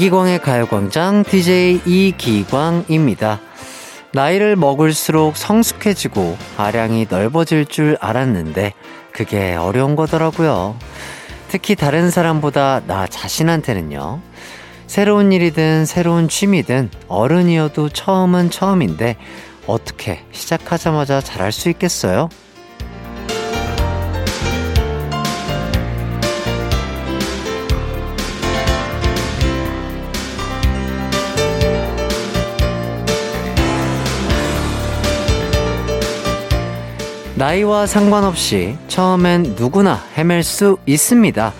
이기광의 가요광장 DJ 이기광입니다. 나이를 먹을수록 성숙해지고 아량이 넓어질 줄 알았는데 그게 어려운 거더라고요. 특히 다른 사람보다 나 자신한테는요. 새로운 일이든 새로운 취미든 어른이어도 처음은 처음인데 어떻게 시작하자마자 잘할 수 있겠어요? 나이와 상관없이 처음엔 누구나 헤맬 수 있습니다.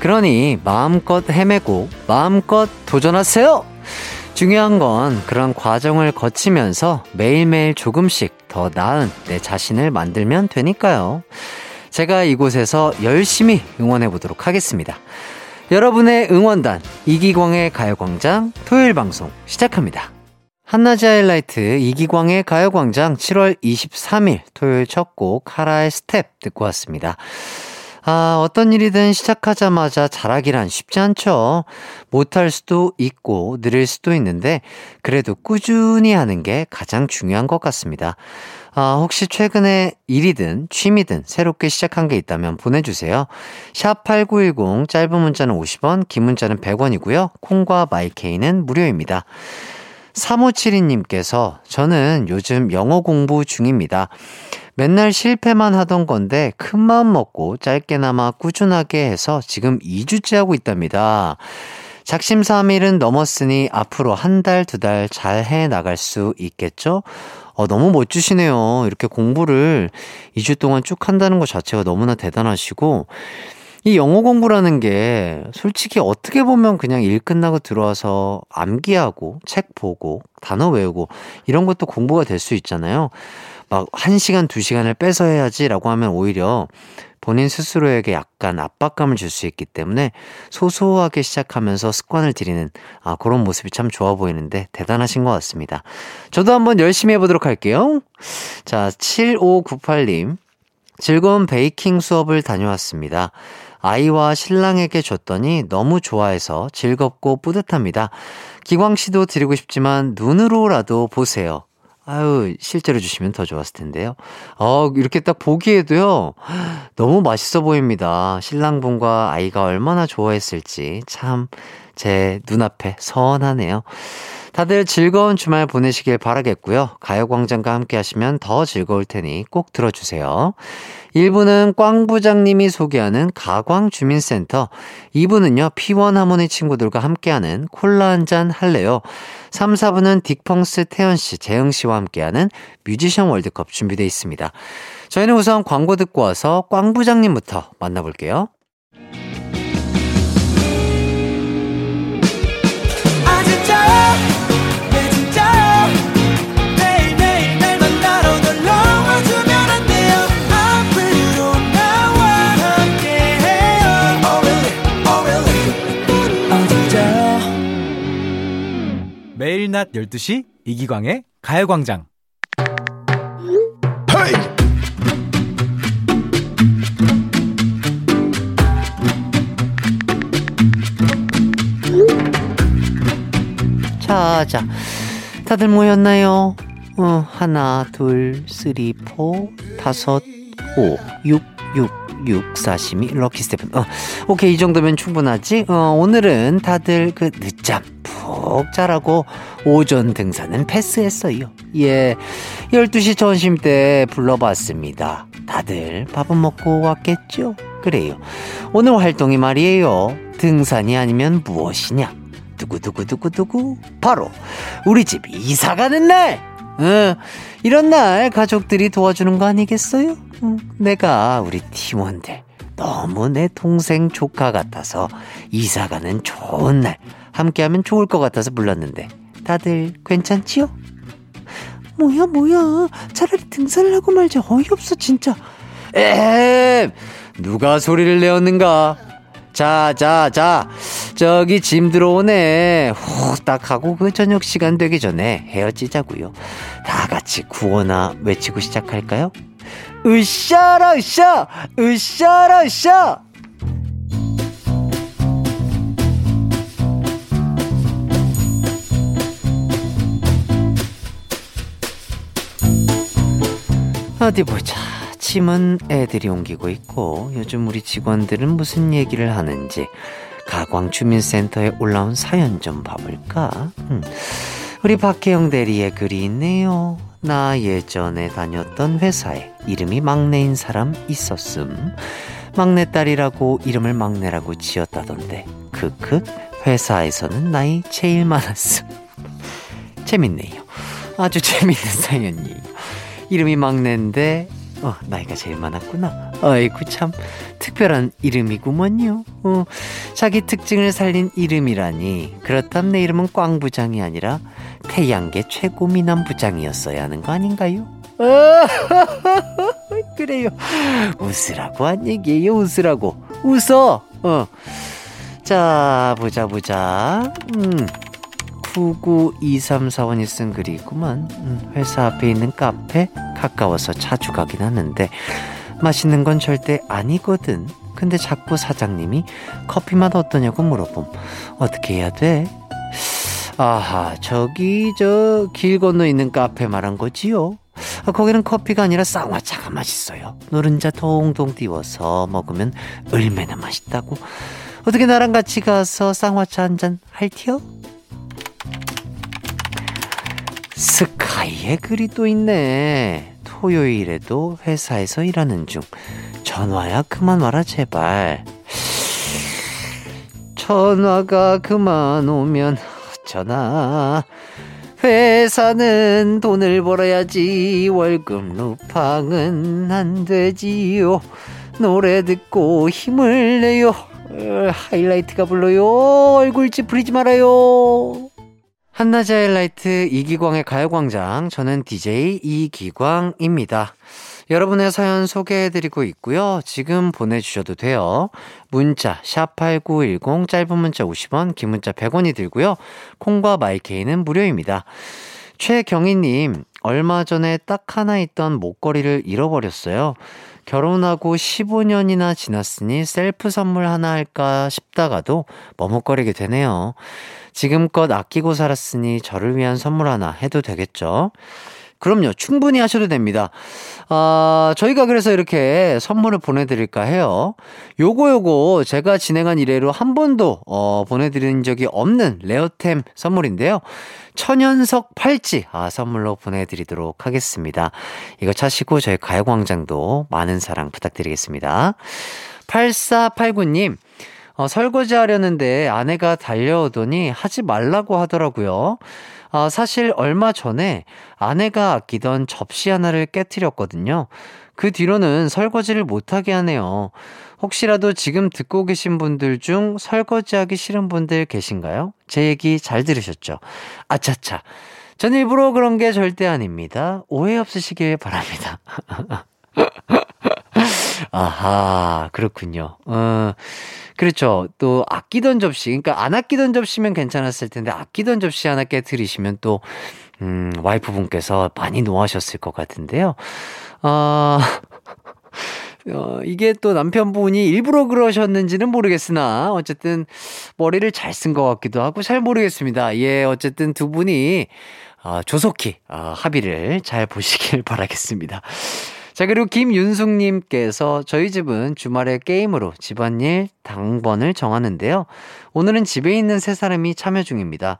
그러니 마음껏 헤매고 마음껏 도전하세요! 중요한 건 그런 과정을 거치면서 매일매일 조금씩 더 나은 내 자신을 만들면 되니까요. 제가 이곳에서 열심히 응원해 보도록 하겠습니다. 여러분의 응원단 이기광의 가요광장 토요일 방송 시작합니다. 한낮의 하이라이트 이기광의 가요광장 7월 23일 토요일 첫 곡 카라의 스텝 듣고 왔습니다. 아, 어떤 일이든 시작하자마자 잘하기란 쉽지 않죠. 못할 수도 있고 느릴 수도 있는데 그래도 꾸준히 하는 게 가장 중요한 것 같습니다. 아, 혹시 최근에 일이든 취미든 새롭게 시작한 게 있다면 보내주세요. 샵 8910 짧은 문자는 50원, 긴 문자는 100원이고요. 콩과 my K는 무료입니다. 3572님께서 저는 요즘 영어 공부 중입니다. 맨날 실패만 하던 건데 큰 마음 먹고 짧게나마 꾸준하게 해서 지금 2주째 하고 있답니다. 작심삼일은 넘었으니 앞으로 한 달, 두 달 잘 해 나갈 수 있겠죠? 어, 너무 멋지시네요. 이렇게 공부를 2주 동안 쭉 한다는 것 자체가 너무나 대단하시고, 이 영어 공부라는 게 솔직히 어떻게 보면 그냥 일 끝나고 들어와서 암기하고 책 보고 단어 외우고 이런 것도 공부가 될 수 있잖아요. 막 1시간, 2시간을 빼서 해야지라고 하면 오히려 본인 스스로에게 약간 압박감을 줄 수 있기 때문에 소소하게 시작하면서 습관을 들이는 아, 그런 모습이 참 좋아 보이는데 대단하신 것 같습니다. 저도 한번 열심히 해보도록 할게요. 자, 7598님. 즐거운 베이킹 수업을 다녀왔습니다. 아이와 신랑에게 줬더니 너무 좋아해서 즐겁고 뿌듯합니다. 기광 씨도 드리고 싶지만 눈으로라도 보세요. 아유, 실제로 주시면 더 좋았을 텐데요. 어, 이렇게 딱 보기에도요, 너무 맛있어 보입니다. 신랑분과 아이가 얼마나 좋아했을지 참 제 눈앞에 선하네요. 다들 즐거운 주말 보내시길 바라겠고요. 가요광장과 함께 하시면 더 즐거울 테니 꼭 들어주세요. 1부는 꽝 부장님이 소개하는 가광 주민센터, 2부는요, P1 하모니 친구들과 함께하는 콜라 한 잔 할래요. 3, 4부는 딕펑스 태연 씨, 재영 씨와 함께하는 뮤지션 월드컵 준비되어 있습니다. 저희는 우선 광고 듣고 와서 꽝 부장님부터 만나볼게요. 매일 낮 12시 이기광의 가요광장. 자, 자. 다들 모였나요? 어, 하나, 둘, three, four, 다섯, 오, 육, 육, 육, 사심이, lucky seven. 어, 오케이, 이 정도면 충분하지? 어, 오늘은 다들 그 늦잠 푹 자라고 오전 등산은 패스했어요. 예, 12시 점심 때 불러봤습니다. 다들 밥은 먹고 왔겠죠? 그래요. 오늘 활동이 말이에요. 등산이 아니면 무엇이냐? 두구두구두구두구 바로 우리 집 이사 가는 날. 어, 이런 날 가족들이 도와주는 거 아니겠어요? 응, 내가 우리 팀원들 너무 내 동생 조카 같아서 이사 가는 좋은 날 함께하면 좋을 것 같아서 불렀는데 다들 괜찮지요? 뭐야 뭐야 차라리 등산을 하고 말자 어이없어 진짜 에 누가 소리를 내었는가 자, 자, 자, 저기 짐 들어오네. 후딱 하고 그 저녁 시간 되기 전에 헤어지자고요. 다 같이 구호나 외치고 시작할까요? 으쌰라, 으쌰! 으쌰라, 으쌰! 어디 보자. 짐은 애들이 옮기고 있고 요즘 우리 직원들은 무슨 얘기를 하는지 가광 주민센터에 올라온 사연 좀 봐볼까? 음. 우리 박혜영 대리의 글이 있네요. 나 예전에 다녔던 회사에 이름이 막내인 사람 있었음. 막내딸이라고 이름을 막내라고 지었다던데. 크크, 회사에서는 나이 제일 많았음. 재밌네요. 아주 재밌는 사연이에요. 이름이 막내인데, 어, 나이가 제일 많았구나. 아이고, 참, 특별한 이름이구먼요. 어, 자기 특징을 살린 이름이라니. 그렇다면 내 이름은 꽝 부장이 아니라 태양계 최고 미남 부장이었어야 하는 거 아닌가요? 그래요. 웃으라고 한 얘기예요, 웃으라고. 웃어! 어. 자, 보자, 보자. 음. 9923사원이 쓴 글이 있구만. 음, 회사 앞에 있는 카페 가까워서 자주 가긴 하는데 맛있는 건 절대 아니거든. 근데 자꾸 사장님이 커피 맛 어떠냐고 물어봄. 어떻게 해야 돼? 아하, 저기 저 길 건너 있는 카페 말한 거지요? 아, 거기는 커피가 아니라 쌍화차가 맛있어요. 노른자 동동 띄워서 먹으면 얼마나 맛있다고. 어떻게 나랑 같이 가서 쌍화차 한 잔 할티요? 스카이의 글이 또 있네. 토요일에도 회사에서 일하는 중. 전화야 그만 와라 제발. 전화가 그만 오면 어쩌나. 회사는 돈을 벌어야지 월급 루팡은 안 되지요. 노래 듣고 힘을 내요. 어, 하이라이트가 불러요. 얼굴 찌푸리지 말아요. 한낮의 하이라이트 이기광의 가요광장. 저는 DJ 이기광입니다. 여러분의 사연 소개해드리고 있고요. 지금 보내주셔도 돼요. 문자 샵8910 짧은 문자 50원 긴 문자 100원이 들고요. 콩과 마이케이는 무료입니다. 최경희님 얼마 전에 딱 하나 있던 목걸이를 잃어버렸어요. 결혼하고 15년이나 지났으니 셀프 선물 하나 할까 싶다가도 머뭇거리게 되네요. 지금껏 아끼고 살았으니 저를 위한 선물 하나 해도 되겠죠? 그럼요. 충분히 하셔도 됩니다. 아, 저희가 그래서 이렇게 선물을 보내드릴까 해요. 요거, 요거, 제가 진행한 이래로 한 번도, 어, 보내드린 적이 없는 레어템 선물인데요. 천연석 팔찌, 아, 선물로 보내드리도록 하겠습니다. 이거 차시고 저희 가요광장도 많은 사랑 부탁드리겠습니다. 8489님, 어, 설거지 하려는데 아내가 달려오더니 하지 말라고 하더라고요. 아, 사실 얼마 전에 아내가 아끼던 접시 하나를 깨뜨렸거든요. 그 뒤로는 설거지를 못하게 하네요. 혹시라도 지금 듣고 계신 분들 중 설거지하기 싫은 분들 계신가요? 제 얘기 잘 들으셨죠? 아차차. 전 일부러 그런 게 절대 아닙니다. 오해 없으시길 바랍니다. 아하, 그렇군요. 어, 그렇죠. 또 아끼던 접시, 그러니까 안 아끼던 접시면 괜찮았을 텐데 아끼던 접시 하나 깨뜨리시면 또 음, 와이프분께서 많이 노하셨을 것 같은데요. 어, 어, 이게 또 남편분이 일부러 그러셨는지는 모르겠으나, 어쨌든, 머리를 잘 쓴 것 같기도 하고, 잘 모르겠습니다. 예, 어쨌든 두 분이, 어, 조속히, 어, 합의를 잘 보시길 바라겠습니다. 자, 그리고 김윤숙님께서 저희 집은 주말에 게임으로 집안일 당번을 정하는데요. 오늘은 집에 있는 세 사람이 참여 중입니다.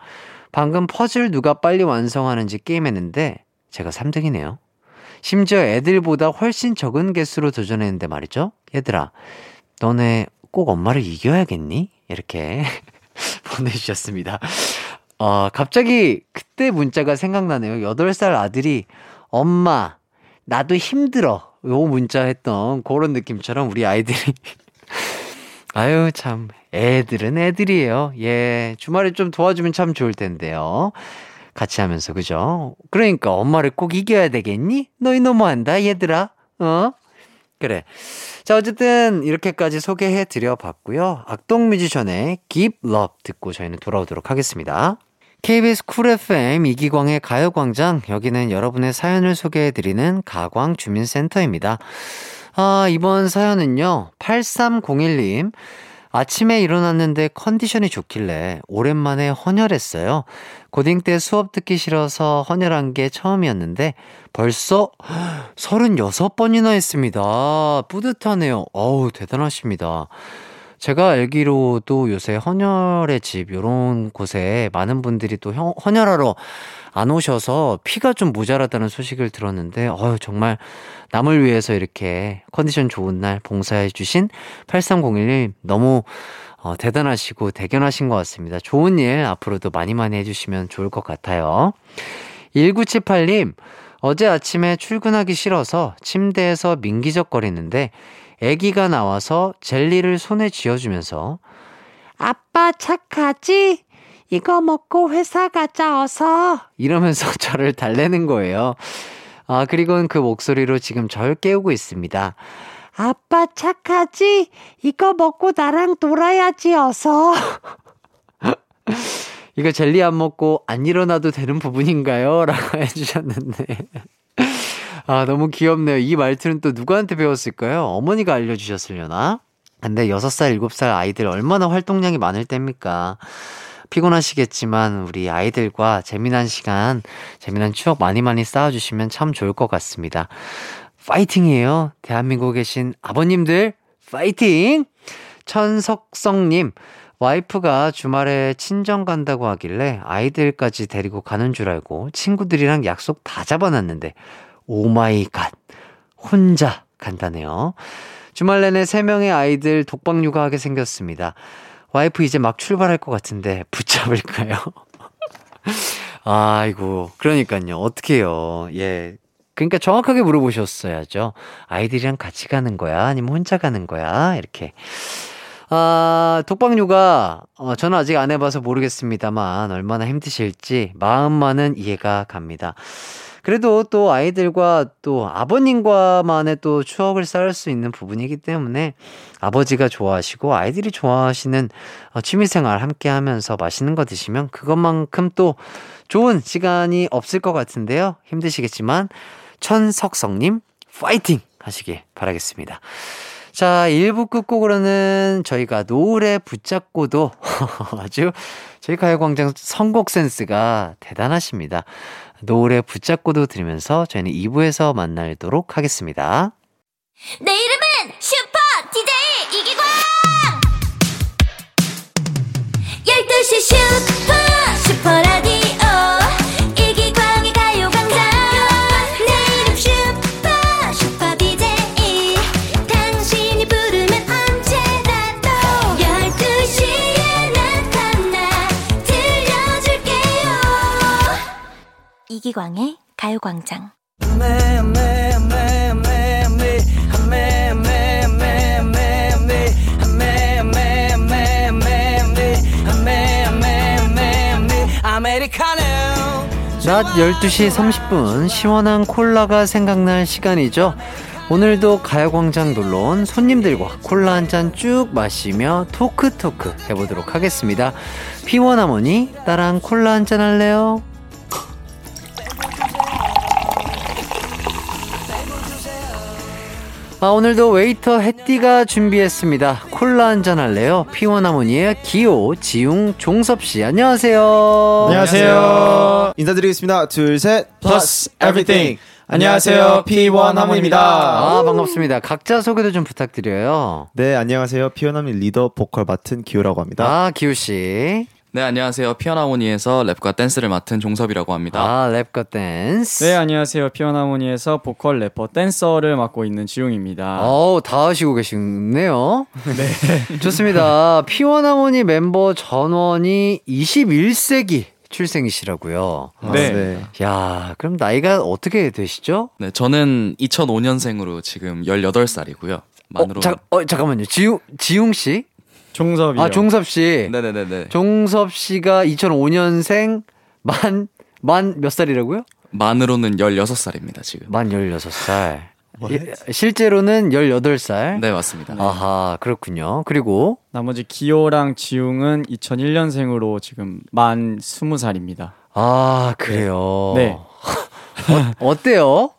방금 퍼즐 누가 빨리 완성하는지 게임했는데 제가 3등이네요. 심지어 애들보다 훨씬 적은 개수로 도전했는데 말이죠. 얘들아, 너네 꼭 엄마를 이겨야겠니? 이렇게 보내주셨습니다. 어, 갑자기 그때 문자가 생각나네요. 8살 아들이 엄마, 나도 힘들어. 요 문자 했던 그런 느낌처럼 우리 아이들이. 아유, 참. 애들은 애들이에요. 예. 주말에 좀 도와주면 참 좋을 텐데요. 같이 하면서, 그죠? 그러니까 엄마를 꼭 이겨야 되겠니? 너희 너무한다, 얘들아. 어? 그래. 자, 어쨌든 이렇게까지 소개해 드려 봤고요. 악동 뮤지션의 Give Love 듣고 저희는 돌아오도록 하겠습니다. KBS Cool FM 이기광의 가요광장 여기는 여러분의 사연을 소개해드리는 가광 주민센터입니다. 아, 이번 사연은요, 8301님. 아침에 일어났는데 컨디션이 좋길래 오랜만에 헌혈했어요. 고딩 때 수업 듣기 싫어서 헌혈한 게 처음이었는데 벌써 36번이나 했습니다. 뿌듯하네요. 어우, 대단하십니다. 제가 알기로도 요새 헌혈의 집, 요런 곳에 많은 분들이 또 헌혈하러 안 오셔서 피가 좀 모자라다는 소식을 들었는데, 어유 정말 남을 위해서 이렇게 컨디션 좋은 날 봉사해 주신 8301님 너무 어, 대단하시고 대견하신 것 같습니다. 좋은 일 앞으로도 많이 많이 해주시면 좋을 것 같아요. 1978님, 어제 아침에 출근하기 싫어서 침대에서 민기적거리는데 아기가 나와서 젤리를 손에 쥐어주면서 아빠 착하지? 이거 먹고 회사 가자 어서 이러면서 저를 달래는 거예요. 아 그리고는 그 목소리로 지금 절 깨우고 있습니다. 아빠 착하지? 이거 먹고 나랑 놀아야지 어서. 이거 젤리 안 먹고 안 일어나도 되는 부분인가요? 라고 해주셨는데. 아, 너무 귀엽네요. 이 말투는 또 누구한테 배웠을까요? 어머니가 알려주셨으려나? 근데 6살, 7살 아이들 얼마나 활동량이 많을 때입니까? 피곤하시겠지만 우리 아이들과 재미난 시간, 재미난 추억 많이 많이 쌓아주시면 참 좋을 것 같습니다. 파이팅이에요. 대한민국에 계신 아버님들, 파이팅! 천석성님, 와이프가 주말에 친정 간다고 하길래 아이들까지 데리고 가는 줄 알고 친구들이랑 약속 다 잡아놨는데 oh my god. 혼자 간다네요. 주말 내내 3명의 아이들 독박 육아하게 생겼습니다. 와이프 이제 막 출발할 것 같은데 붙잡을까요? 아이고, 그러니까요. 어떡해요. 예. 그러니까 정확하게 물어보셨어야죠. 아이들이랑 같이 가는 거야? 아니면 혼자 가는 거야? 이렇게. 아, 독방 육아, 어, 저는 아직 안 해봐서 모르겠습니다만, 얼마나 힘드실지 마음만은 이해가 갑니다. 그래도 또 아이들과 또 아버님과만의 또 추억을 쌓을 수 있는 부분이기 때문에 아버지가 좋아하시고 아이들이 좋아하시는 어, 취미생활 함께 하면서 맛있는 거 드시면 그것만큼 또 좋은 시간이 없을 것 같은데요. 힘드시겠지만 천석성님 파이팅 하시길 바라겠습니다. 자, 1부 끝곡으로는 저희가 노래 붙잡고도 아주 저희 가요광장 선곡 센스가 대단하십니다. 노래 붙잡고도 들으면서 저희는 2부에서 만나도록 하겠습니다. 내 이름은 슈퍼 DJ 이기광! 12시 슈퍼 이기광의 가요광장 낮 12시 30분 시원한 콜라가 생각날 시간이죠. 오늘도 가요광장 놀러온 손님들과 콜라 한 잔 쭉 마시며 토크토크 해보도록 하겠습니다. P1Harmony, 나랑 콜라 한 잔 할래요? 아, 오늘도 웨이터 햇띠가 준비했습니다. 콜라 한잔 할래요? P1Harmony의 기호, 지웅, 종섭씨. 안녕하세요. 안녕하세요. 인사드리겠습니다. 둘, 셋. Plus everything. 안녕하세요. P1Harmony입니다. 아, 반갑습니다. 각자 소개도 좀 부탁드려요. 네, 안녕하세요. P1Harmony 리더 보컬 맡은 기호라고 합니다. 아, 기호씨. 네, 안녕하세요. P1Harmony에서 랩과 댄스를 맡은 종섭이라고 합니다. 아, 랩과 댄스. 네, 안녕하세요. P1Harmony에서 보컬 래퍼 댄서를 맡고 있는 지웅입니다. 어우, 다 하시고 계시네요. 네. 좋습니다. P1Harmony 멤버 전원이 21세기 출생이시라고요. 네. 야, 그럼 나이가 어떻게 되시죠? 네, 저는 2005년생으로 지금 18살이고요. 만으로. 어, 자, 어, 잠깐만요. 지웅, 지웅 씨? 종섭이요. 아, 종섭 씨. 네네네네. 종섭 씨가 2005년생 만, 만 몇 살이라고요? 만으로는 16살입니다, 지금. 만 16살. 예, 실제로는 18살. 네, 맞습니다. 아하, 그렇군요. 그리고 나머지 기호랑 지용은 2001년생으로 지금 만 20살입니다. 아, 그래요. 네. 어, 어때요?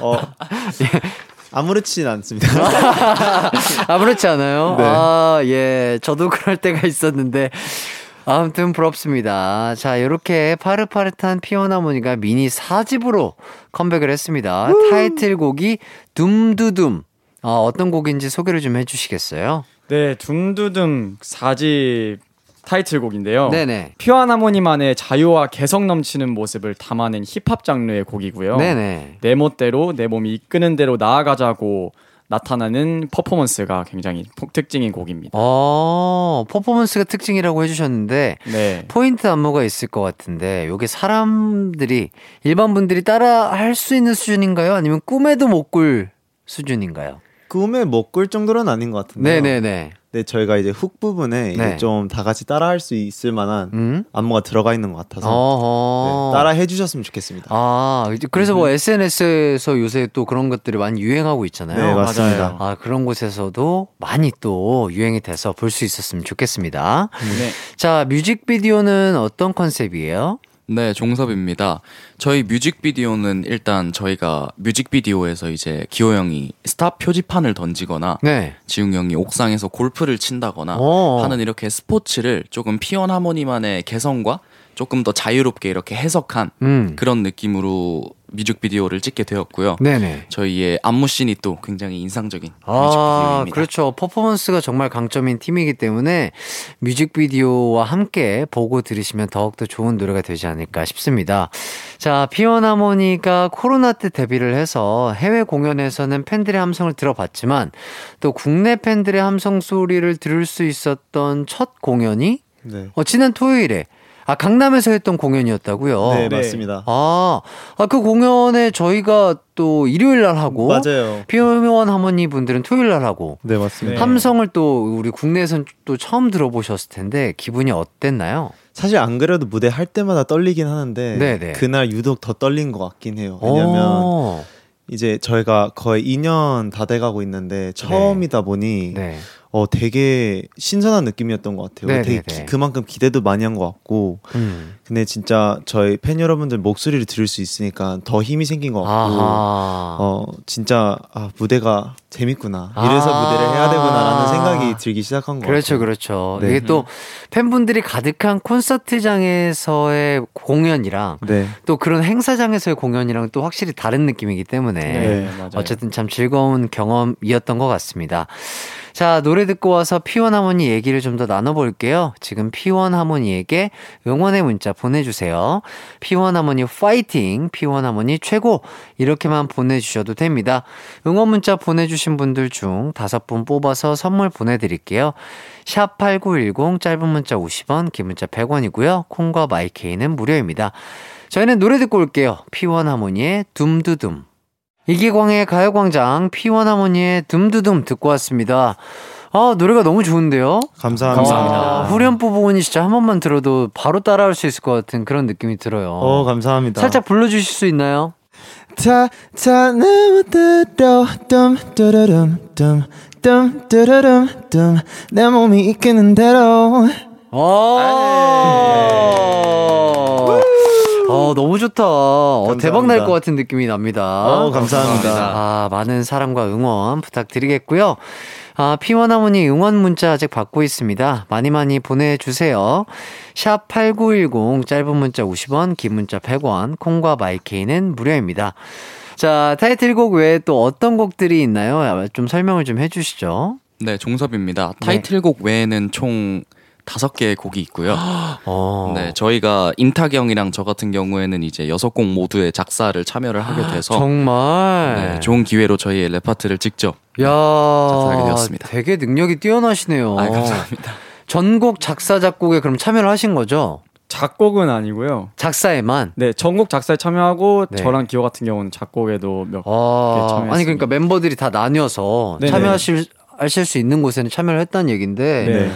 어, 아무렇지는 않습니다. 아무렇지 않아요? 네. 아, 예. 저도 그럴 때가 있었는데. 아무튼 부럽습니다. 자, 이렇게 파릇파릇한 피어나무니가 미니 4집으로 컴백을 했습니다. 타이틀곡이 둠두둠. 어, 어떤 곡인지 소개를 좀 해주시겠어요? 네, 둠두둠 4집 타이틀곡인데요. 네네. 피어한 하모니만의 자유와 개성 넘치는 모습을 담아낸 힙합 장르의 곡이고요. 네네. 내 멋대로 내 몸이 이끄는 대로 나아가자고 나타나는 퍼포먼스가 굉장히 폭- 특징인 곡입니다. 어, 퍼포먼스가 특징이라고 해주셨는데, 네. 포인트 안무가 있을 것 같은데, 요게 사람들이, 일반 분들이 따라 할 수 있는 수준인가요? 아니면 꿈에도 못 꿀 수준인가요? 꿈에 못꿀 정도는 아닌 것 같은데. 네네네. 네, 저희가 이제 훅 부분에 네. 좀 다 같이 따라할 수 있을 만한 음? 안무가 들어가 있는 것 같아서. 네, 따라 해주셨으면 좋겠습니다. 아, 이제 그래서 뭐 SNS에서 요새 또 그런 것들이 많이 유행하고 있잖아요. 네, 맞습니다. 맞아요. 아, 그런 곳에서도 많이 또 유행이 돼서 볼 수 있었으면 좋겠습니다. 네. 자, 뮤직비디오는 어떤 concept이에요? 네, 종섭입니다. 저희 뮤직비디오는 일단 저희가 뮤직비디오에서 이제 기호 형이 stop 표지판을 던지거나 네. 지웅 형이 옥상에서 골프를 친다거나 어. 하는 이렇게 스포츠를 조금 P1Harmony만의 개성과 조금 더 자유롭게 이렇게 해석한 음. 그런 느낌으로 뮤직비디오를 찍게 되었고요. 네네. 저희의 안무씬이 또 굉장히 인상적인 아, 뮤직비디오입니다. 그렇죠. 퍼포먼스가 정말 강점인 팀이기 때문에 뮤직비디오와 함께 보고 들으시면 더욱더 좋은 노래가 되지 않을까 싶습니다. 자, 피원 하모니가 코로나 때 데뷔를 해서 해외 공연에서는 팬들의 함성을 들어봤지만 또 국내 팬들의 함성 소리를 들을 수 있었던 첫 공연이 네. 어, 지난 토요일에 아, 강남에서 했던 공연이었다고요. 네, 네. 맞습니다. 아, 아, 그 공연에 저희가 또 일요일 날 하고 맞아요. 피어원 하모니 분들은 토요일 날 하고 네, 맞습니다. 네. 함성을 또 우리 국내에선 또 처음 들어보셨을 텐데 기분이 어땠나요? 사실 안 그래도 무대 할 때마다 떨리긴 하는데 네네. 그날 유독 더 떨린 것 같긴 해요. 왜냐면 오, 이제 저희가 거의 2년 다 돼가고 있는데 처음이다 보니 네. 어 되게 신선한 느낌이었던 것 같아요. 네네네. 되게 기- 그만큼 기대도 많이 한 것 같고 음. 근데 진짜 저희 팬 여러분들 목소리를 들을 수 있으니까 더 힘이 생긴 것 같고 아하. 어 진짜 아 무대가 재밌구나 이래서 아. 무대를 해야 되구나라는 생각이 들기 시작한 것 그렇죠, 같아요. 그렇죠. 네. 이게 또 팬분들이 가득한 콘서트장에서의 공연이랑 네. 또 그런 행사장에서의 공연이랑 또 확실히 다른 느낌이기 때문에 네, 맞아요. 어쨌든 참 즐거운 경험이었던 것 같습니다. 자, 노래 듣고 와서 P1Harmony 얘기를 좀 더 나눠볼게요. 지금 P1Harmony에게 응원의 문자 보내주세요. P1Harmony 파이팅, P1Harmony 최고, 이렇게만 보내주셔도 됩니다. 응원 문자 보내주신 분들 중 다섯 분 뽑아서 선물 보내드릴게요. 샵 8910 짧은 문자 50원, 긴 문자 100원이고요. 콩과 my K는 무료입니다. 저희는 노래 듣고 올게요. P1Harmony의 Doom Du Doom. 이기광의 가요광장 피원 하모니의 둠두둠 듣고 왔습니다. 아, 노래가 너무 좋은데요? 감사합니다. 아, 후렴부 부분이 진짜 한 번만 들어도 바로 따라할 수 있을 것 같은 그런 느낌이 들어요. 어 감사합니다. 살짝 불러주실 수 있나요? dum내 몸이 이끄는 대로 아, 어, 너무 좋다. 어, 대박 날 것 같은 느낌이 납니다. 어 감사합니다. 아, 많은 사랑과 응원 부탁드리겠고요. 아, 피원하모니 응원 문자 아직 받고 있습니다. 많이 많이 보내주세요. 샵 8910 짧은 문자 50원, 긴 문자 100원, 콩과 마이케이는 무료입니다. 자, 타이틀곡 외에 또 어떤 곡들이 있나요? 좀 설명을 좀 해주시죠. 네, 종섭입니다. 타이틀곡 외에는 총 다섯 개의 곡이 있고요. 어. 네, 저희가 인타경이랑 저 같은 경우에는 이제 여섯 곡 모두의 작사를 참여를 하게 돼서 정말. 네, 좋은 기회로 저희의 랩파트를 직접 야, 작사하게 되었습니다. 되게 능력이 뛰어나시네요. 아, 감사합니다. 전곡 작사 작곡에 그럼 참여를 하신 거죠? 작곡은 아니고요. 작사에만. 네, 전곡 작사에 참여하고 네. 저랑 기호 같은 경우는 작곡에도 몇 아, 참여했습니다. 아니 그러니까 멤버들이 다 나뉘어서 네네. 참여하실 하실 수 있는 곳에는 참여를 했다는 얘긴데. 네.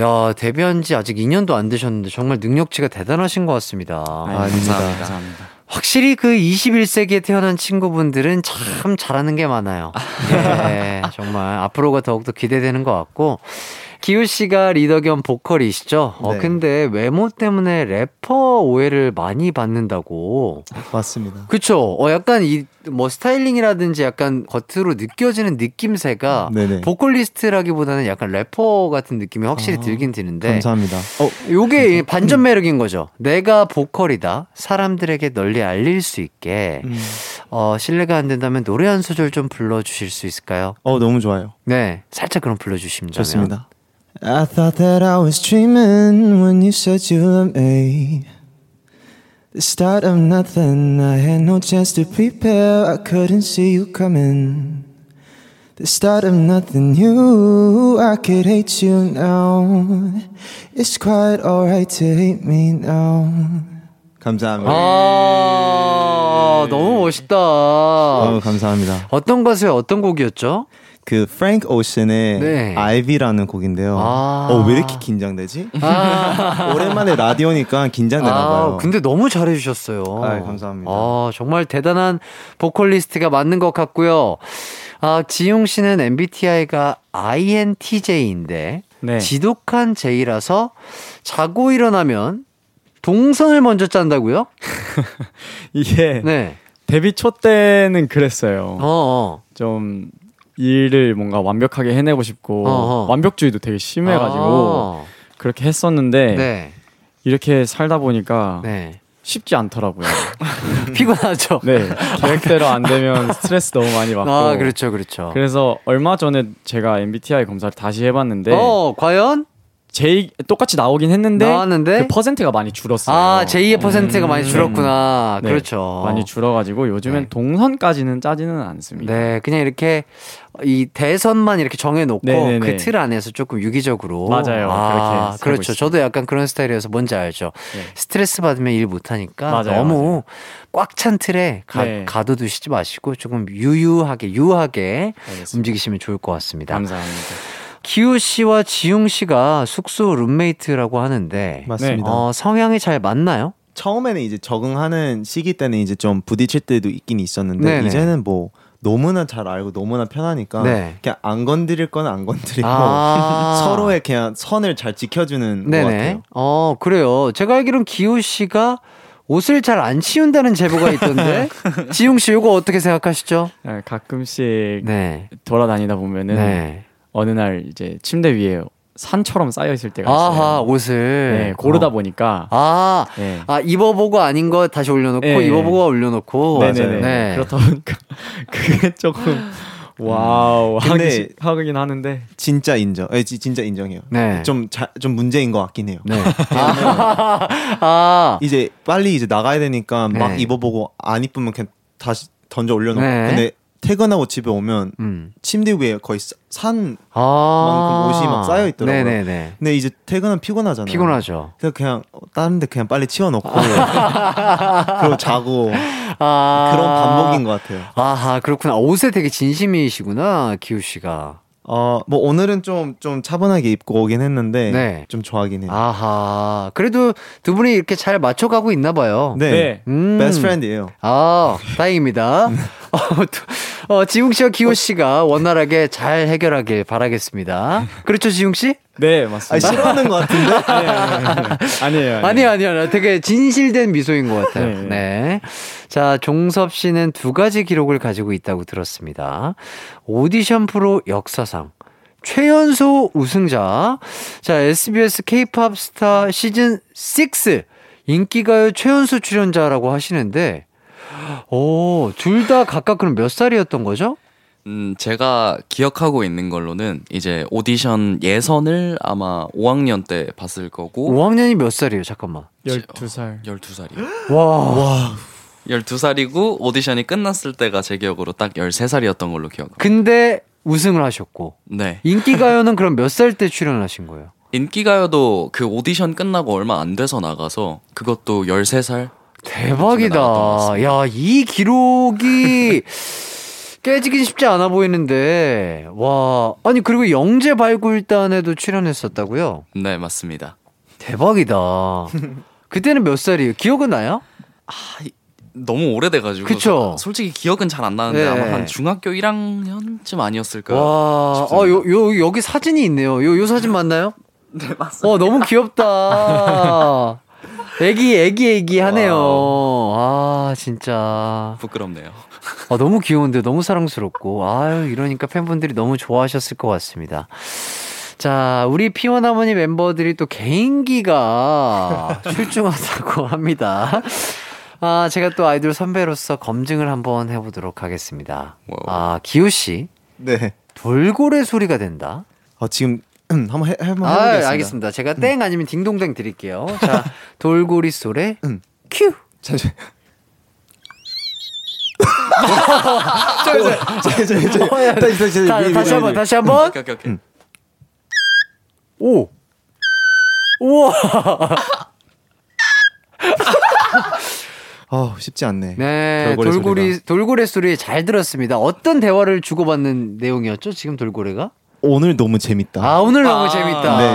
야, 데뷔한 지 아직 2년도 안 되셨는데 정말 능력치가 대단하신 것 같습니다. 아닙니다. 감사합니다. 확실히 그 21세기에 태어난 친구분들은 참 잘하는 게 많아요. 예, 정말 앞으로가 더욱더 기대되는 것 같고. 기호 씨가 리더 겸 보컬이시죠? 어, 네. 근데 외모 때문에 래퍼 오해를 많이 받는다고. 맞습니다. 그쵸? 어, 약간 이, 뭐, 스타일링이라든지 약간 겉으로 느껴지는 느낌새가 네네. 보컬리스트라기보다는 약간 래퍼 같은 느낌이 확실히 아, 들긴 드는데. 감사합니다. 어, 요게 반전 매력인 거죠. 내가 보컬이다. 사람들에게 널리 알릴 수 있게. 음. 어, 실례가 안 된다면 노래 한 소절 좀 불러주실 수 있을까요? 어 너무 좋아요. 네. 살짝 그럼 불러주시면 좋습니다. I thought that I was dreaming when you said you loved me. The start of nothing, I had no chance to prepare. I couldn't see you coming. The start of nothing new, I could hate you now. It's quite alright to hate me now. 감사합니다. 아, 너무 멋있다. 어, 감사합니다. 어떤 가수의 어떤 곡이었죠? 그 프랭크 오션의 네. 아이비라는 곡인데요. 아. 어, 왜 이렇게 긴장되지? 아, 오랜만에 라디오니까 긴장되나 봐요. 아, 근데 너무 잘해 주셨어요. 아, 감사합니다. 아, 정말 대단한 보컬리스트가 맞는 것 같고요. 아, 지용 씨는 MBTI가 INTJ인데 네. 지독한 J라서 자고 일어나면 동선을 먼저 짠다고요? 이게 네. 데뷔 초 때는 그랬어요. 어, 어. 좀 일을 뭔가 완벽하게 해내고 싶고 어허. 완벽주의도 되게 심해가지고 아, 그렇게 했었는데 네. 이렇게 살다 보니까 네. 쉽지 않더라고요. 피곤하죠. 네 계획대로 안 되면 스트레스 너무 많이 받고. 아, 그렇죠, 그렇죠. 그래서 얼마 전에 제가 MBTI 검사를 다시 해봤는데 어, 과연? J 똑같이 나오긴 했는데 나왔는데? 그 퍼센트가 많이 줄었어요. 아, 제2의 퍼센트가 많이 줄었구나. 네, 그렇죠. 많이 줄어가지고 요즘엔 네. 동선까지는 짜지는 않습니다. 네, 그냥 이렇게 이 대선만 이렇게 정해놓고 네네네. 그틀 안에서 조금 유기적으로. 맞아요. 아, 그렇죠. 있습니다. 저도 약간 그런 스타일이어서 뭔지 알죠. 네. 스트레스 받으면 일 못하니까 맞아요, 너무 꽉 찬 틀에 가, 네. 가둬두시지 마시고 조금 유유하게, 유하게 알겠습니다. 움직이시면 좋을 것 같습니다. 감사합니다. 기우 씨와 지용 씨가 숙소 룸메이트라고 하는데 맞습니다. 어, 성향이 잘 맞나요? 처음에는 이제 적응하는 시기 때는 이제 좀 부딪힐 때도 있긴 있었는데 네네. 이제는 뭐 너무나 잘 알고 너무나 편하니까 네. 그냥 안 건드릴 거는 안 건드리고 아. 서로의 그냥 선을 잘 지켜주는 것 네네. 같아요. 어, 그래요. 제가 알기로는 기호 씨가 옷을 잘 안 치운다는 제보가 있던데. 지용 씨 이거 어떻게 생각하시죠? 네, 가끔씩 네. 돌아다니다 보면은 네. 어느 날 이제 침대 위에 산처럼 쌓여 있을 때가 있어요. 아하, 옷을. 네, 고르다 어. 보니까 아, 네. 아, 입어보고 아닌 거 다시 올려놓고, 네. 입어보고 올려놓고. 네네네. 네. 그렇다 보니까 그게 조금 와우 근데- 하긴, 하긴 하는데 진짜 인정. 에, 지- 진짜 인정해요. 네. 좀, 문제인 것 같긴 해요. 네. 아, 아, 이제 빨리 이제 나가야 되니까 막 네. 입어보고 안 이쁘면 그냥 다시 던져 올려놓고. 네. 근데 퇴근하고 집에 오면 음. 침대 위에 거의 사- 산 아. 옷이 막 쌓여 있더라고요. 네네네. 근데 이제 퇴근은 피곤하잖아요. 피곤하죠. 그래서 그냥 다른 데 그냥 빨리 치워놓고 그리고 자고 아. 그런 반복인 것 같아요. 아하, 그렇구나. 옷에 되게 진심이시구나, 기호 씨가. 어, 뭐 오늘은 좀, 좀 차분하게 입고 오긴 했는데 네. 좀 좋아하긴 해요. 아하. 그래도 두 분이 이렇게 잘 맞춰가고 있나 봐요. 네. 네. 음. best friend예요. 아, 다행입니다. 어, 두- 어, 지웅 씨와 기호 씨가 원활하게 잘 해결하길 바라겠습니다. 그렇죠, 지웅 씨? 네 아, 맞습니다. 싫어하는 것 같은데? 아니에요. 아니요, 아니요. 되게 진실된 미소인 것 같아요. 네. 네. 자, 종섭 씨는 두 가지 기록을 가지고 있다고 들었습니다. 오디션 프로 역사상. 최연소 우승자. 자, SBS K-팝 스타 시즌 6 인기가요 최연소 출연자라고 하시는데, 오, 둘 다 각각 그럼 몇 살이었던 거죠? 음, 제가 기억하고 있는 걸로는 이제 오디션 예선을 아마 5학년 때 봤을 거고 5학년이 몇 살이에요? 잠깐만. 12살. 12살이요. 와. 와. 12살이고 오디션이 끝났을 때가 제 기억으로 딱 13살이었던 걸로 기억합니다. 근데 우승을 하셨고. 네. 인기가요는 그럼 몇 살 때 출연하신 거예요? 인기가요도 그 오디션 끝나고 얼마 안 돼서 나가서 그것도 13살? 대박이다. 야, 이 기록이 깨지긴 쉽지 않아 보이는데, 와. 아니, 그리고 영재 발굴단에도 출연했었다고요? 네, 맞습니다. 대박이다. 그때는 몇 살이에요? 기억은 나요? 너무 오래돼가지고 그쵸? 솔직히 기억은 잘 안 나는데 네. 아마 한 중학교 1학년쯤 아니었을까. 와, 어, 요, 요, 여기 사진이 있네요. 요, 요 사진 맞나요? 네 맞습니다. 어, 너무 귀엽다. 애기, 애기, 애기 하네요. 아, 진짜. 부끄럽네요. 아, 너무 귀여운데 너무 사랑스럽고. 아유, 이러니까 팬분들이 너무 좋아하셨을 것 같습니다. 자, 우리 피원아버니 멤버들이 또 개인기가 출중하다고 합니다. 아, 제가 또 아이돌 선배로서 검증을 한번 해보도록 하겠습니다. 아, 기우 씨, 네. 돌고래 소리가 된다. 어, 지금 한번 해, 한번 아, 해보겠습니다. 알겠습니다. 제가 땡 아니면 딩동댕 드릴게요. 자, 돌고리 소리, 음. 큐! 잠시. 저, 저, 저, 저, 어, 야, 다시, 다시, 다, 다시 한 번. 다시 한 번. 오케이 오케이 오케이. 오! 우와! 어, 쉽지 않네. 네, 돌고래 돌고리, 소리가. 돌고래 소리 잘 들었습니다. 어떤 대화를 주고받는 내용이었죠? 지금 돌고래가? 오늘 너무 재밌다. 아, 오늘 너무 아, 재밌다. 네,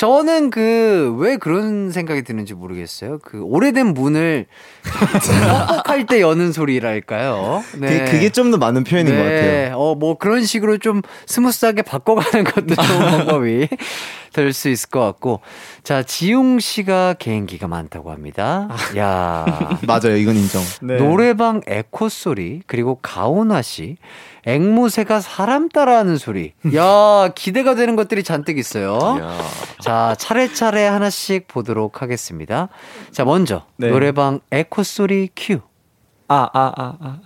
저는 그, 왜 그런 생각이 드는지 모르겠어요. 그, 오래된 문을 뻑뻑할 때 여는 소리랄까요? 네. 그, 그게 좀 더 많은 표현인 것 같아요. 어, 뭐 그런 식으로 좀 스무스하게 바꿔가는 것도 좋은 방법이 될 수 있을 것 같고. 자, 지웅 씨가 개인기가 많다고 합니다. 야 맞아요, 이건 인정. 네. 노래방 에코 소리, 그리고 가오나 씨, 앵무새가 사람 따라하는 소리. 야 기대가 되는 것들이 잔뜩 있어요. 이야. 자, 차례차례 하나씩 보도록 하겠습니다. 자, 먼저 네. 노래방 에코 소리 큐. 아, 아, 아, 아.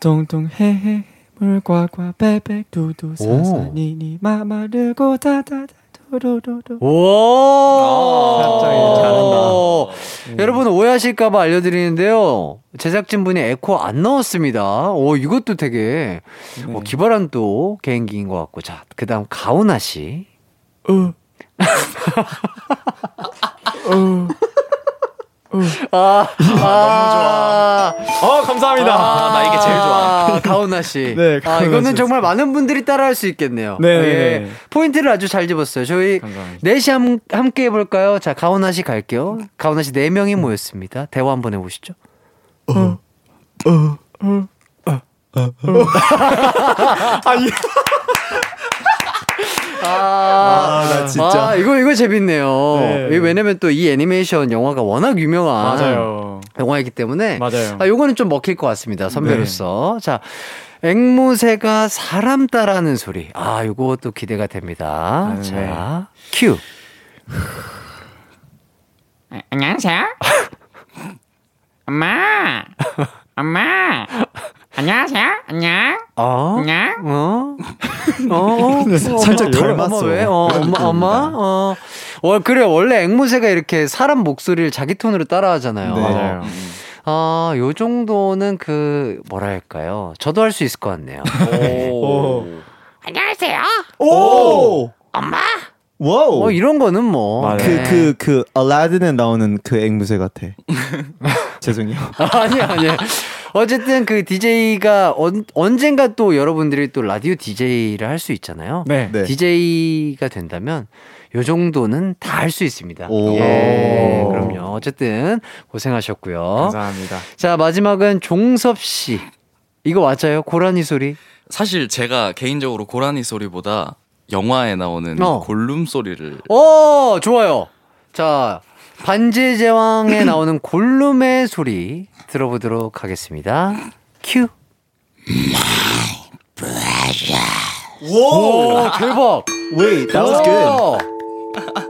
동동해해 물과과 백백 두두 사사니니 마마르고 다다다 도도도도. 오! 잘한다. 여러분 오해하실까봐 알려드리는데요. 제작진분이 에코 안 넣었습니다. 오, 이것도 되게 어, 기발한 또 개인기인 것 같고. 자, 그 다음 가오나 씨. 어. 아, 너무 좋아. 어, 감사합니다. 아, 나 이게 제일 좋아. 가오나 씨. 네, 아, 가오나 이거는 씨. 정말 많은 분들이 따라할 수 있겠네요. 네, 예, 네. 포인트를 아주 잘 집었어요. 저희 감사합니다. 넷이 함, 함께 해볼까요? 자, 가오나 씨 갈게요. 가오나 씨 네 명이 모였습니다. 대화 한번 해보시죠. 아, 나 진짜. 아, 이거, 이거 재밌네요. 네. 왜냐면 또 이 애니메이션 영화가 워낙 유명한 맞아요. 영화이기 때문에. 맞아요. 아, 요거는 좀 먹힐 것 같습니다. 선배로서. 자, 앵무새가 사람 따라하는 소리. 아, 요것도 기대가 됩니다. 네. 자, 큐. 안녕하세요. 엄마. 엄마. 안녕하세요. 안녕. 어? 안녕. 어? 어? 어? 살짝 엄마, 닮았어. 엄마 왜? 어, 엄마, 엄마? 어. 어, 그래. 원래 앵무새가 이렇게 사람 목소리를 자기 톤으로 따라하잖아요. 네. 맞아요. 아, 요 정도는 그, 뭐랄까요. 저도 할 수 있을 것 같네요. 오. 안녕하세요. 오! 엄마. 와우! 어, 이런 거는 뭐. 그, 네. 그, 그, 알라딘에 나오는 그 앵무새 같아. 죄송해요. 아니, 아니. 어쨌든 그 DJ가 언, 언젠가 또 여러분들이 또 라디오 DJ를 할 수 있잖아요. 네. 네. DJ가 된다면 요 정도는 다 할 수 있습니다. 오. 예, 그럼요. 어쨌든 고생하셨고요. 감사합니다. 자, 마지막은 종섭 씨. 이거 맞아요? 고라니 소리? 사실 제가 개인적으로 고라니 소리보다 영화에 나오는 어. 골룸 소리를 오, 좋아요. 자, 반지의 제왕에 나오는 골룸의 소리 들어보도록 하겠습니다. 큐. 와, 대박. Wait, that was good.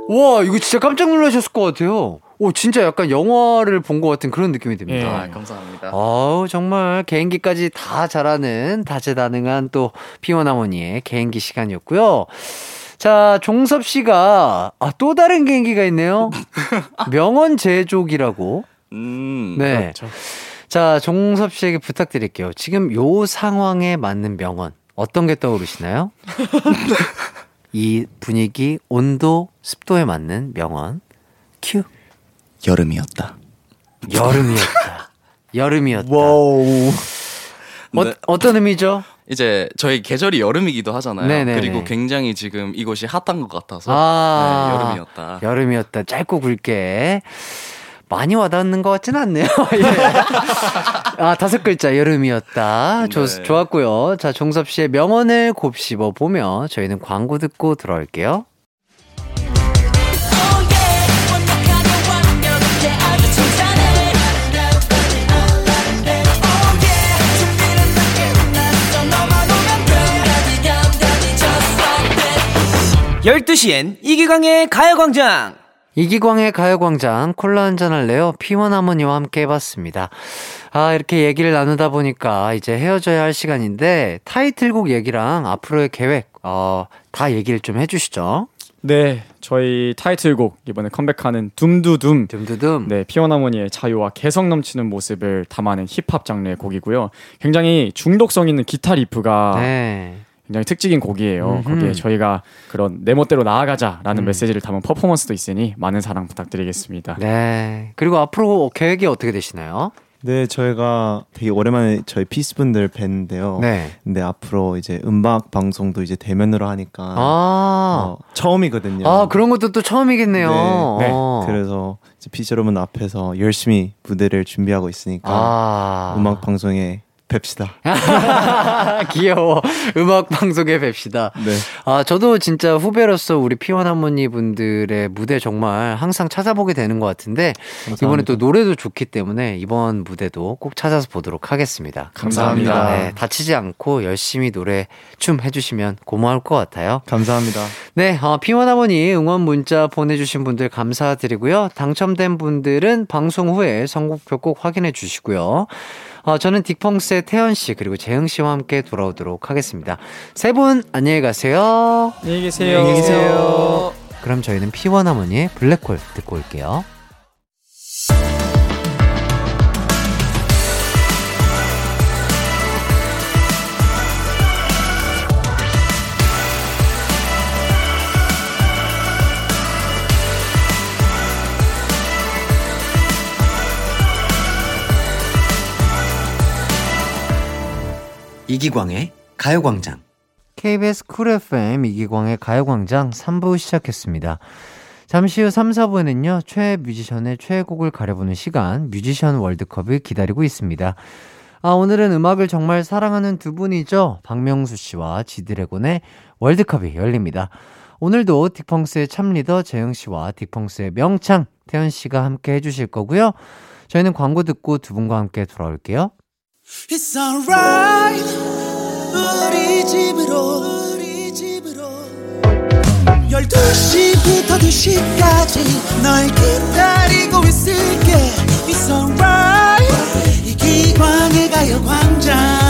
와, 와, 이거 진짜 깜짝 놀라셨을 것 같아요. 오, 진짜 약간 영화를 본 것 같은 그런 느낌이 듭니다. 예. 아, 감사합니다. 아우 정말 개인기까지 다 잘하는 다재다능한 또 피원아모니의 개인기 시간이었고요. 자 종섭 씨가 아, 또 다른 개인기가 있네요. 명언 제조기라고. 음. 네. 그렇죠. 자 종섭 씨에게 부탁드릴게요. 지금 요 상황에 맞는 명언 어떤 게 떠오르시나요? 이 분위기, 온도, 습도에 맞는 명언. 큐. 여름이었다. 여름이었다. 여름이었다. 와우. 어, 네. 어떤 의미죠? 이제 저희 계절이 여름이기도 하잖아요. 네네네. 그리고 굉장히 지금 이곳이 핫한 것 같아서 아, 네, 여름이었다. 여름이었다. 짧고 굵게. 많이 와닿는 것 같진 않네요. 예. 아, 다섯 글자, 여름이었다. 좋, 네. 좋았고요. 자, 종섭 씨의 명언을 곱씹어 보며 저희는 광고 듣고 들어올게요. 열두 시엔 이기광의 가요광장 이기광의 가요광장 콜라 한잔 할래요? 피원 할머니와 함께 해봤습니다. 아, 이렇게 얘기를 나누다 보니까 이제 헤어져야 할 시간인데 타이틀곡 얘기랑 앞으로의 계획, 어, 다 얘기를 좀 해주시죠. 네, 저희 타이틀곡 이번에 컴백하는 둠두둠. 둠두둠. 네, 피어나모니의 자유와 개성 넘치는 모습을 담아낸 힙합 장르의 곡이고요. 굉장히 중독성 있는 기타 리프가 네. 굉장히 특징인 곡이에요. 음흠. 거기에 저희가 그런 내 멋대로 나아가자라는 음. 메시지를 담은 퍼포먼스도 있으니 많은 사랑 부탁드리겠습니다. 네. 그리고 앞으로 계획이 어떻게 되시나요? 네, 저희가 되게 오랜만에 저희 피스분들 뵀는데요. 네. 근데 앞으로 이제 음악 방송도 이제 대면으로 하니까 아. 어, 처음이거든요. 아, 그런 것도 또 처음이겠네요. 네, 네. 어. 그래서 이제 피스 여러분 앞에서 열심히 무대를 준비하고 있으니까 아. 음악 방송에 뵙시다. 귀여워. 음악 방송에 뵙시다. 네. 아, 저도 진짜 후배로서 우리 피원 할머니 분들의 무대 정말 항상 찾아보게 되는 것 같은데, 이번에 또 노래도 좋기 때문에 이번 무대도 꼭 찾아서 보도록 하겠습니다. 감사합니다. 네, 다치지 않고 열심히 노래, 춤 해주시면 고마울 것 같아요. 감사합니다. 네, 어, 피원 할머니 응원 문자 보내주신 분들 감사드리고요. 당첨된 분들은 방송 후에 선곡표 꼭 확인해 주시고요. 어, 저는 딕펑스의 태연 씨 그리고 재흥 씨와 함께 돌아오도록 하겠습니다. 세 분 안녕히 가세요. 안녕히 계세요. 안녕히 계세요. 그럼 저희는 피원 할머니의 블랙홀 듣고 올게요. 이기광의 가요광장. KBS Cool FM 이기광의 가요광장 3부 시작했습니다. 잠시 후 3, 4부에는요, 최애 뮤지션의 최애곡을 가려보는 시간, 뮤지션 월드컵을 기다리고 있습니다. 아, 오늘은 음악을 정말 사랑하는 두 분이죠. 박명수 씨와 지드래곤의 월드컵이 열립니다. 오늘도 딕펑스의 참리더 재흥 씨와 딕펑스의 명창 태현 씨가 함께 해주실 거고요. 저희는 광고 듣고 두 분과 함께 돌아올게요. It's alright. 우리 집으로 우리 집으로. 12시부터 2시까지 널 기다리고 있을게. It's alright. 이 기광의 가요 광장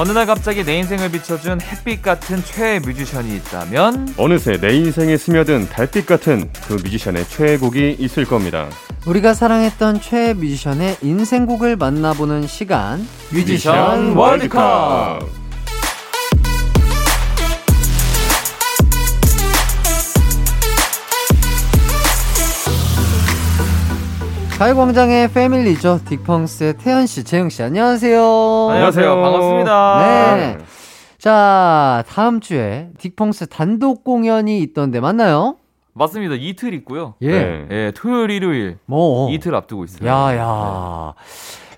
어느 날 갑자기 내 인생을 비춰준 햇빛 같은 최애 뮤지션이 있다면 어느새 내 인생에 스며든 달빛 같은 그 뮤지션의 최애곡이 있을 겁니다. 우리가 사랑했던 최애 뮤지션의 인생곡을 만나보는 시간 뮤지션 월드컵. 가요광장의 패밀리죠 딕펑스의 태현씨 재흥씨 안녕하세요 안녕하세요. 반갑습니다. 네. 자 다음 주에 딕펑스 단독 공연이 있던데 맞나요? 맞습니다. 이틀 있고요. 예. 네. 예, 토요일, 일요일 뭐 이틀 앞두고 있어요. 야야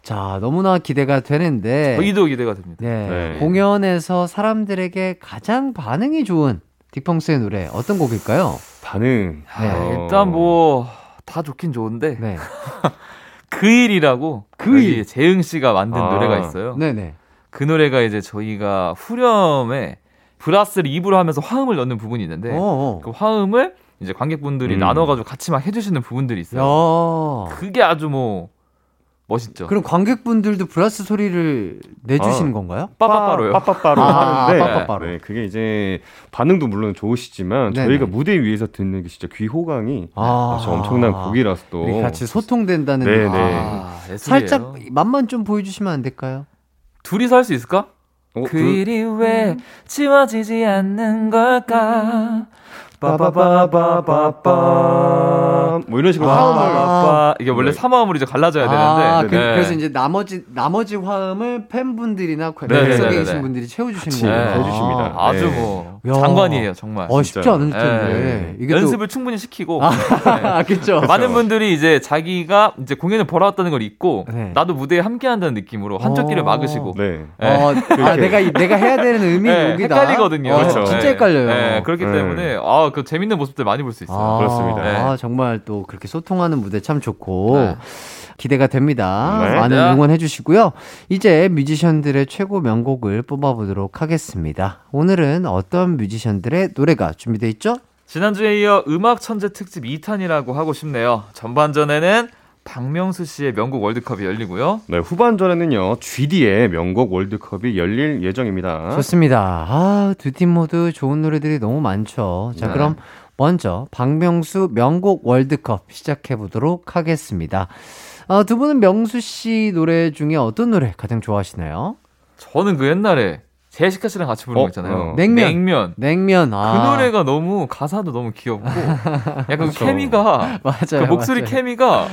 자 너무나 기대가 되는데 저희도 기대가 됩니다. 네. 네. 공연에서 사람들에게 가장 반응이 좋은 딕펑스의 노래 어떤 곡일까요? 반응. 아, 어, 일단 뭐 다 좋긴 좋은데 네. 그 일이라고 그일. 여기 재흥 씨가 만든 아. 노래가 있어요. 네네. 그 노래가 이제 저희가 후렴에 브라스를 입으로 하면서 화음을 넣는 부분이 있는데 어. 그 화음을 이제 관객분들이 음. 나눠가지고 같이 막 해주시는 부분들이 있어요. 야. 그게 아주 뭐 멋있죠. 그럼 관객분들도 브라스 소리를 내주시는 아. 건가요? 빠빠빠로요. 빠빠빠로 아, 하는데 빠빠빠로. 네, 그게 이제 반응도 물론 좋으시지만 네네. 저희가 무대 위에서 듣는 게 진짜 귀 호강이 아. 아주 엄청난 곡이라서 또 같이 소통된다는 네네. 아. 살짝 맛만 좀 보여주시면 안 될까요? 둘이서 할 수 있을까? 어, 그 일이 왜 지워지지 않는 걸까? 빠바바바바밤 뭐 이런 식으로 화음을 아, 이게 원래 네. 사마음으로 이제 갈라져야 아, 되는데. 그, 네. 래서 이제 나머지 나머지 화음을 팬분들이나 네, 네, 객석에 네, 계신 네. 분들이 채워주시는 거예요. 해주십니다. 아, 아주 네. 뭐 야. 장관이에요 정말. 어, 쉽지. 않을 텐데. 네. 이게 또- 연습을 충분히 시키고 아, 그쵸. 많은 분들이 이제 자기가 이제 공연을 보러 왔다는 걸 잊고 네. 나도 무대에 함께한다는 느낌으로 한쪽 귀를 어. 막으시고 네. 네. 어, 아, 내가 이- 내가 해야 되는 의미 네, 여기다. 헷갈리거든요. 어, 그렇죠. 진짜 네. 헷갈려요. 네, 그렇기 네. 때문에 아, 그 재밌는 모습들 많이 볼 수 있어요. 아, 그렇습니다. 네. 아, 정말 또 그렇게 소통하는 무대 참 좋고 네. 기대가 됩니다. 네. 많은 네. 응원해 주시고요. 이제 뮤지션들의 최고 명곡을 뽑아보도록 하겠습니다. 오늘은 어떤 뮤지션들의 노래가 준비되어 있죠? 지난주에 이어 음악 천재 특집 2탄이라고 하고 싶네요. 전반전에는 박명수 씨의 명곡 월드컵이 열리고요. 네, 후반전에는요, GD의 명곡 월드컵이 열릴 예정입니다. 좋습니다. 아, 두 팀 모두 좋은 노래들이 너무 많죠. 자, 네. 그럼 먼저 박명수 명곡 월드컵 시작해 보도록 하겠습니다. 아, 두 분은 명수 씨 노래 중에 어떤 노래 가장 좋아하시나요? 저는 그 옛날에 제시카 씨랑 같이 부른 어, 거 있잖아요. 어. 냉면. 냉면. 냉면. 그 아. 노래가 너무 가사도 너무 귀엽고 약간 그 그쵸. 케미가 맞아요. 그 목소리 맞아요. 케미가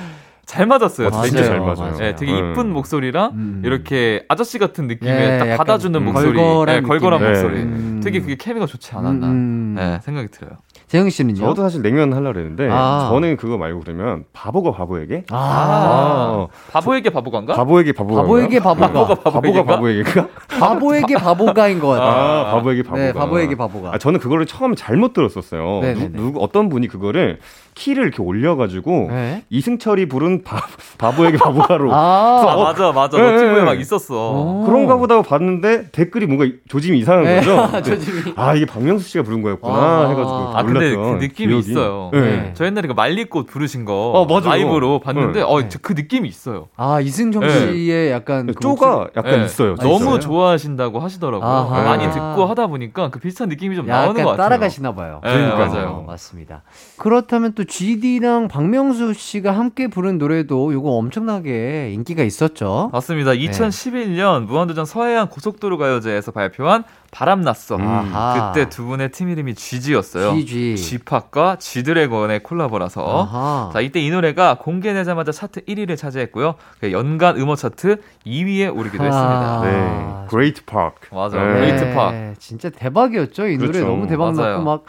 잘 맞았어요. 맞아요. 되게. 진짜 잘 맞아요. 네, 되게 음. 이쁜 목소리랑 음. 이렇게 아저씨 같은 느낌의 예, 딱 받아주는 음. 목소리, 걸걸한 네, 걸걸한. 목소리. 음. 되게 그게 케미가 좋지 않았나 음, 음. 네, 생각이 들어요. 재영 씨는요? 저도 사실 냉면 하려고 했는데, 아. 저는 그거 말고 그러면 바보가 바보에게? 아, 아, 바보에게 바보가인가? 바보에게 바보가. 바보에게 바보가. 바보가 바보가? 바보에게가? 바보에게 바보가인 것 같아요. 아, 바보에게 바보가. 네, 바보에게 바보가. 아, 저는 그거를 처음 잘못 들었었어요. 네네네. 누, 누구, 어떤 분이 그거를 키를 이렇게 올려가지고, 네. 이승철이 부른 바, 바보에게 바보가로. 아, 아, 맞아, 맞아. 네, 너튜브에 네. 막 있었어. 오. 그런가 보다 봤는데 댓글이 뭔가 조짐이 이상한 네, 거죠. 조짐이. 아 이게 박명수 씨가 부른 거였구나 아. 해가지고 아, 근데 그 느낌이 기억이. 있어요. 네. 저 옛날에 그 말리꽃 부르신 거 어, 맞아요. 라이브로 봤는데 네. 어, 저그 느낌이 있어요. 아, 이승정 네. 씨의 약간 그 쪼가 약간 네. 있어요. 아, 너무? 좋아하신다고 하시더라고요. 아하. 많이 듣고 하다 보니까 그 비슷한 느낌이 좀 나오는 것 같아요. 따라가시나 봐요. 네. 맞아요. 어, 맞습니다. 그렇다면 또 GD랑 박명수 씨가 함께 부른 노래도 이거 엄청나게 인기가 있었죠. 맞습니다. 2011년 무한도전 서해안 고속도로 가요제에서 발표한 바람났어. 아하. 그때 두 분의 팀 이름이 GG였어요. GG. G팍과 G드래곤의 콜라보라서. 아하. 자, 이때 이 노래가 공개되자마자 차트 1위를 차지했고요. 그 연간 음원 차트 2위에 오르기도 했습니다. 아. 네, Great Park. 맞아. 네. Great Park. 진짜 대박이었죠. 이 노래 그렇죠. 너무 대박 맞아요. 났고 막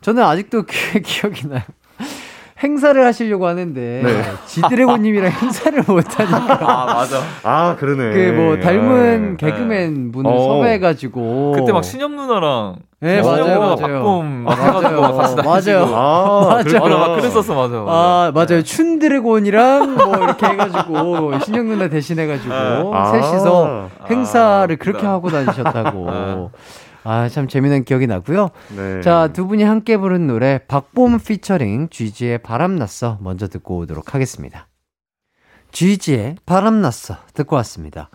저는 아직도 그 기억이 나요. 행사를 하시려고 하는데 네. 지드래곤님이랑 행사를 못하니까 아, 맞아. 아 그러네. 그 뭐 닮은 네. 개그맨 분을 어. 섭외해가지고 그때 막 신영 누나랑 네, 맞아요, 맞아요. 막 맞아요. 해가지고 막 같이 다니시고. 맞아요. 아, 맞아. 그렇구나. 맞아, 막 그랬었어, 맞아. 맞아. 아 맞아요 춘 드래곤이랑 뭐 이렇게 해가지고 신영 누나 대신해가지고 아. 셋이서 행사를 아, 그렇게 웃기다. 하고 다니셨다고 아 참 재미난 기억이 나고요 네. 자 두 분이 함께 부른 노래 박봄 피처링 GG의 바람났어 먼저 듣고 오도록 하겠습니다 GG의 바람났어 듣고 왔습니다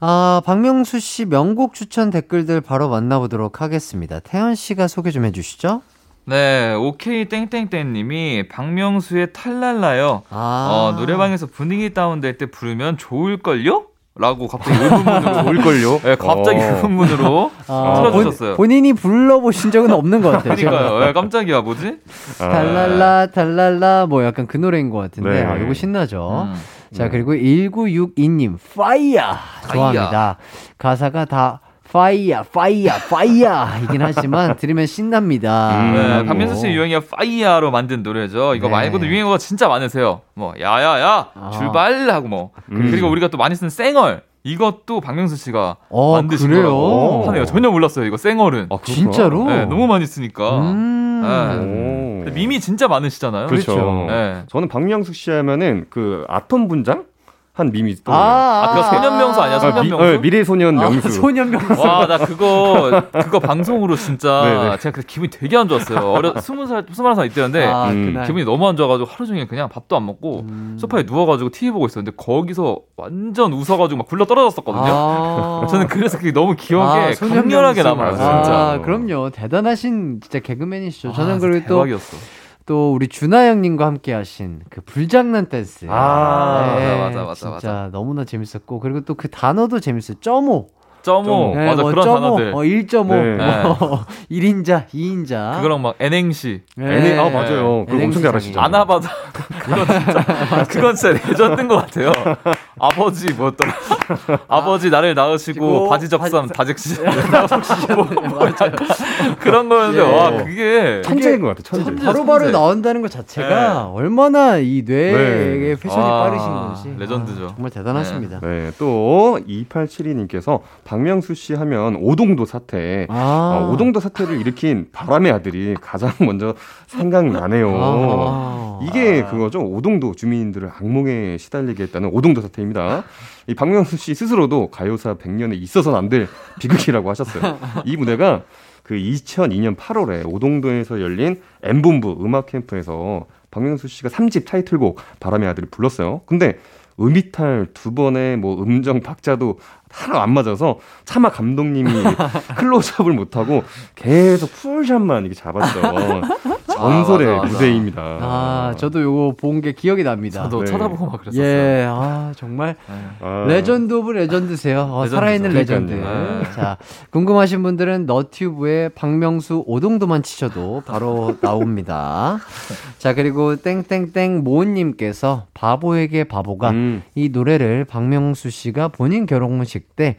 아 박명수 씨 명곡 추천 댓글들 바로 만나보도록 하겠습니다 태연 씨가 소개 좀 해주시죠 네, 오케이 땡땡땡님이 박명수의 탈랄라요. 아 어, 노래방에서 분위기 다운될 때 부르면 좋을걸요? 라고 갑자기 의문문으로 올걸요? 네, 갑자기 어. 의문문으로 아, 틀어주셨어요. 본, 인이 불러보신 적은 없는 것 같아요. 그러니까요. 네, 깜짝이야, 뭐지? 아. 달랄라 달랄라 뭐 약간 그 노래인 것 같은데 네. 아 이거 신나죠. 음. 자 그리고 1962님 파이야 좋아합니다. 가사가 다 파이야 파이야 파이야 이긴 하지만 들으면 신납니다. 음. 네. 박명수 씨 유행이가 파이야로 만든 노래죠. 이거 네. 말고도 유행어가 진짜 많으세요. 뭐 야야야 아. 출발 하고 뭐 음. 그리고 우리가 또 많이 쓰는 쌩얼 이것도 박명수 씨가 어, 만드신 그래요? 거라고 하네요. 전혀 몰랐어요. 이거 쌩얼은. 아. 진짜로? 네, 너무 많이 쓰니까. 음. 네. 밈이 진짜 많으시잖아요. 그렇죠. 네. 저는 박명숙 씨 하면은 그 아톰 분장 한 밈이 떠올라요. 아, 그거 소년명수 아니야? 아, 미, 소년명수? 어, 미래 소년 명수. 소년명수. 와, 나 그거, 그거 방송으로 진짜, 네네. 제가 그때 기분이 되게 안 좋았어요. 어려, 스무 살, 스물한 살 이때였는데, 아, 음. 기분이 너무 안 좋아가지고 하루 종일 그냥 밥도 안 먹고, 소파에 누워가지고 TV 보고 있었는데, 거기서 완전 웃어가지고 막 굴러 떨어졌었거든요. 아. 저는 그래서 그게 너무 기억에 아. 강렬하게 남아요, 진짜. 아, 그럼요. 대단하신 진짜 개그맨이시죠. 저는 아, 그리고 또 대박이었어. 또 우리 준하 형님과 함께 하신 그 불장난 댄스. 네, 아, 맞아, 맞아, 맞아, 진짜 맞아. 너무나 재밌었고 그리고 또 그 단어도 재밌어요. 점오. 점오. 네, 맞아 뭐 그런 점오, 단어들. 어, 1.5, 네. 뭐 1인자, 2인자. 그거랑 막 N행시. 네. 아, 맞아요. 그거 엄청 잘하시죠. 아나바다. 그건 진짜, 그건 진짜 레전드인 것 같아요. 아버지 뭐였더라. 아버지 나를 낳으시고 바지 적삼 다 적시. 그런 거였는데 예. 와 그게 천재인 것 같아, 천재. 바로바로 천재. 나온다는 것 자체가 네. 얼마나 이 뇌의 네. 패션이 아, 빠르신 건지. 레전드죠. 아, 정말 대단하십니다. 네, 또 2872님께서 박명수 씨 하면 오동도 사태. 아. 아, 오동도 사태를 일으킨 바람의 아들이 가장 먼저 생각나네요. 아. 이게 그거죠. 오동도 주민들을 악몽에 시달리게 했다는 오동도 사태입니다. 이 박명수 씨 스스로도 가요사 100년에 있어서는 안 될 비극이라고 하셨어요. 이 무대가 그 2002년 8월에 오동도에서 열린 엠본부 음악 캠프에서 박명수 씨가 3집 타이틀곡 바람의 아들을 불렀어요. 근데 음이탈 두 번의 뭐 음정 박자도 하나 안 맞아서 차마 감독님이 클로즈업을 못하고 계속 풀샷만 이렇게 잡았던 전설의 맞아, 맞아. 무대입니다. 아, 저도 요거 본 게 기억이 납니다. 저도 네. 쳐다보고 막 그랬었어요. 예, 아, 정말 아, legend of legend세요. 어, 레전드죠. 살아있는 레전드. 네. 자, 궁금하신 분들은 너튜브에 박명수 오동도만 치셔도 바로 나옵니다. 자, 그리고 땡땡땡 모은님께서 바보에게 바보가 음. 이 노래를 박명수 씨가 본인 결혼식 때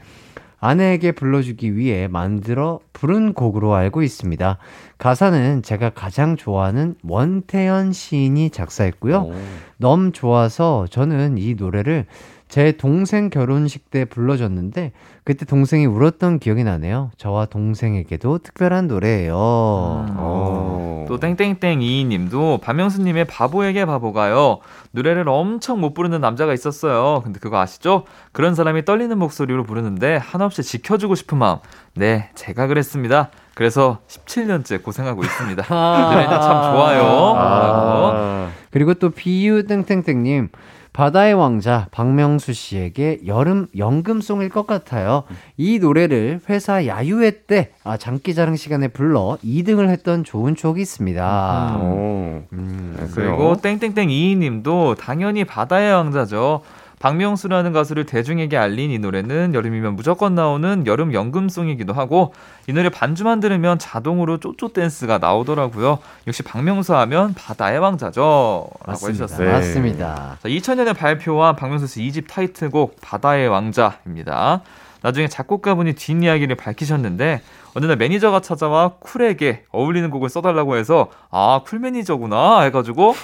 아내에게 불러주기 위해 만들어 부른 곡으로 알고 있습니다. 가사는 제가 가장 좋아하는 원태연 시인이 작사했고요. 오. 너무 좋아서 저는 이 노래를 제 동생 결혼식 때 불러줬는데 그때 동생이 울었던 기억이 나네요. 저와 동생에게도 특별한 노래예요. 어. 또 땡땡땡 이님도 박명수님의 바보에게 바보가요 노래를 엄청 못 부르는 남자가 있었어요. 근데 그거 아시죠? 그런 사람이 떨리는 목소리로 부르는데 한없이 지켜주고 싶은 마음. 네, 제가 그랬습니다. 그래서 17년째 고생하고 있습니다. 노래가 참 좋아요. 아. 그리고 또 비유 땡땡땡님 바다의 왕자 박명수 씨에게 여름 연금송일 것 같아요. 이 노래를 회사 야유회 때 아, 장기자랑 시간에 불러 2등을 했던 좋은 추억이 있습니다. 어. 음. 네, 그리고 땡땡땡 이희님도 당연히 바다의 왕자죠. 박명수라는 가수를 대중에게 알린 이 노래는 여름이면 무조건 나오는 여름 연금송이기도 하고 이 노래 반주만 들으면 자동으로 쪼쪼 댄스가 나오더라고요. 역시 박명수 하면 바다의 왕자죠. 라고 맞습니다. 해주셨어요. 네. 맞습니다. 자, 2000년에 발표한 박명수 씨 2집 타이틀곡 바다의 왕자입니다. 나중에 작곡가분이 뒷이야기를 밝히셨는데 어느 날 매니저가 찾아와 쿨에게 어울리는 곡을 써달라고 해서 아 쿨 매니저구나 해가지고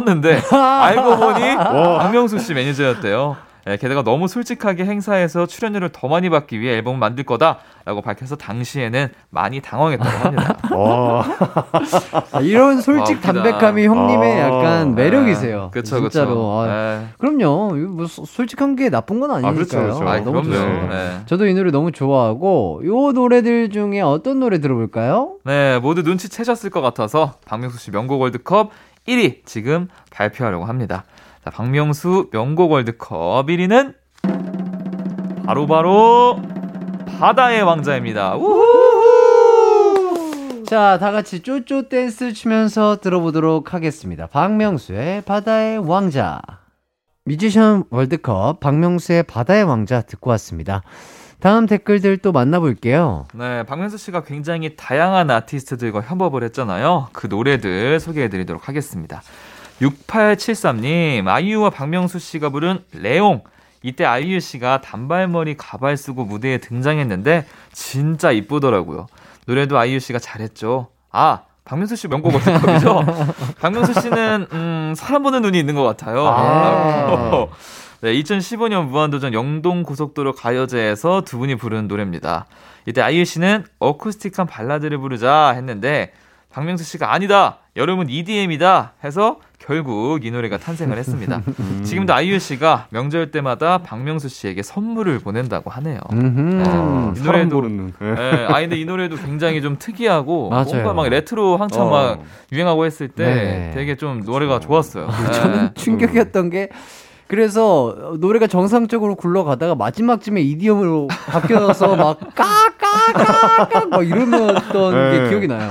썼는데 알고 보니 박명수 씨 매니저였대요. 예, 게다가 너무 솔직하게 행사에서 출연료를 더 많이 받기 위해 앨범을 만들 거다라고 밝혀서 당시에는 많이 당황했다고 합니다. 와. 아, 이런 솔직 아. 담백함이 형님의 아, 약간 매력이세요. 그쵸, 진짜로. 그쵸. 아, 예. 그럼요. 뭐 소- 솔직한 게 나쁜 건 아니니까요. 그렇죠, 그렇죠. 아, 너무 그럼요. 좋습니다. 네. 저도 이 노래 너무 좋아하고 요 노래들 중에 어떤 노래 들어볼까요? 네, 모두 눈치채셨을 것 같아서 박명수 씨 명곡 월드컵 1위 지금 발표하려고 합니다. 자, 박명수 명곡 월드컵 1위는 바로 바로 바다의 왕자입니다. 우후! 자, 다 같이 쪼쪼 댄스 추면서 들어보도록 하겠습니다. 박명수의 바다의 왕자. 뮤지션 월드컵 박명수의 바다의 왕자 듣고 왔습니다. 다음 댓글들 또 만나볼게요. 네, 박명수 씨가 굉장히 다양한 아티스트들과 협업을 했잖아요. 그 노래들 소개해드리도록 하겠습니다. 6873님, 아이유와 박명수 씨가 부른 레옹. 이때 아이유 씨가 단발머리 가발 쓰고 무대에 등장했는데 진짜 이쁘더라고요. 노래도 아이유 씨가 잘했죠. 아, 박명수 씨 명곡 월드컵이죠? 박명수 씨는 음, 사람 보는 눈이 있는 것 같아요. 아. 네, 2015년 무한도전 영동 고속도로 가요제에서 두 분이 부른 노래입니다. 이때 아이유 씨는 어쿠스틱한 발라드를 부르자 했는데 박명수 씨가 아니다. 여름은 EDM이다 해서 결국 이 노래가 탄생을 했습니다. 지금도 아이유 씨가 명절 때마다 박명수 씨에게 선물을 보낸다고 하네요. 음흠. 아, 이 노래도- 눈. 예, 아 근데 이 노래도 굉장히 좀 특이하고 맞아요. 뭔가 막 레트로 한참 어. 막 유행하고 했을 때 네. 되게 좀 노래가 좋았어요. 예. 저는 충격이었던 게 그래서 노래가 정상적으로 굴러가다가 마지막쯤에 EDM으로 바뀌어서 막 까까까까 막 이러던 게 네. 기억이 나요.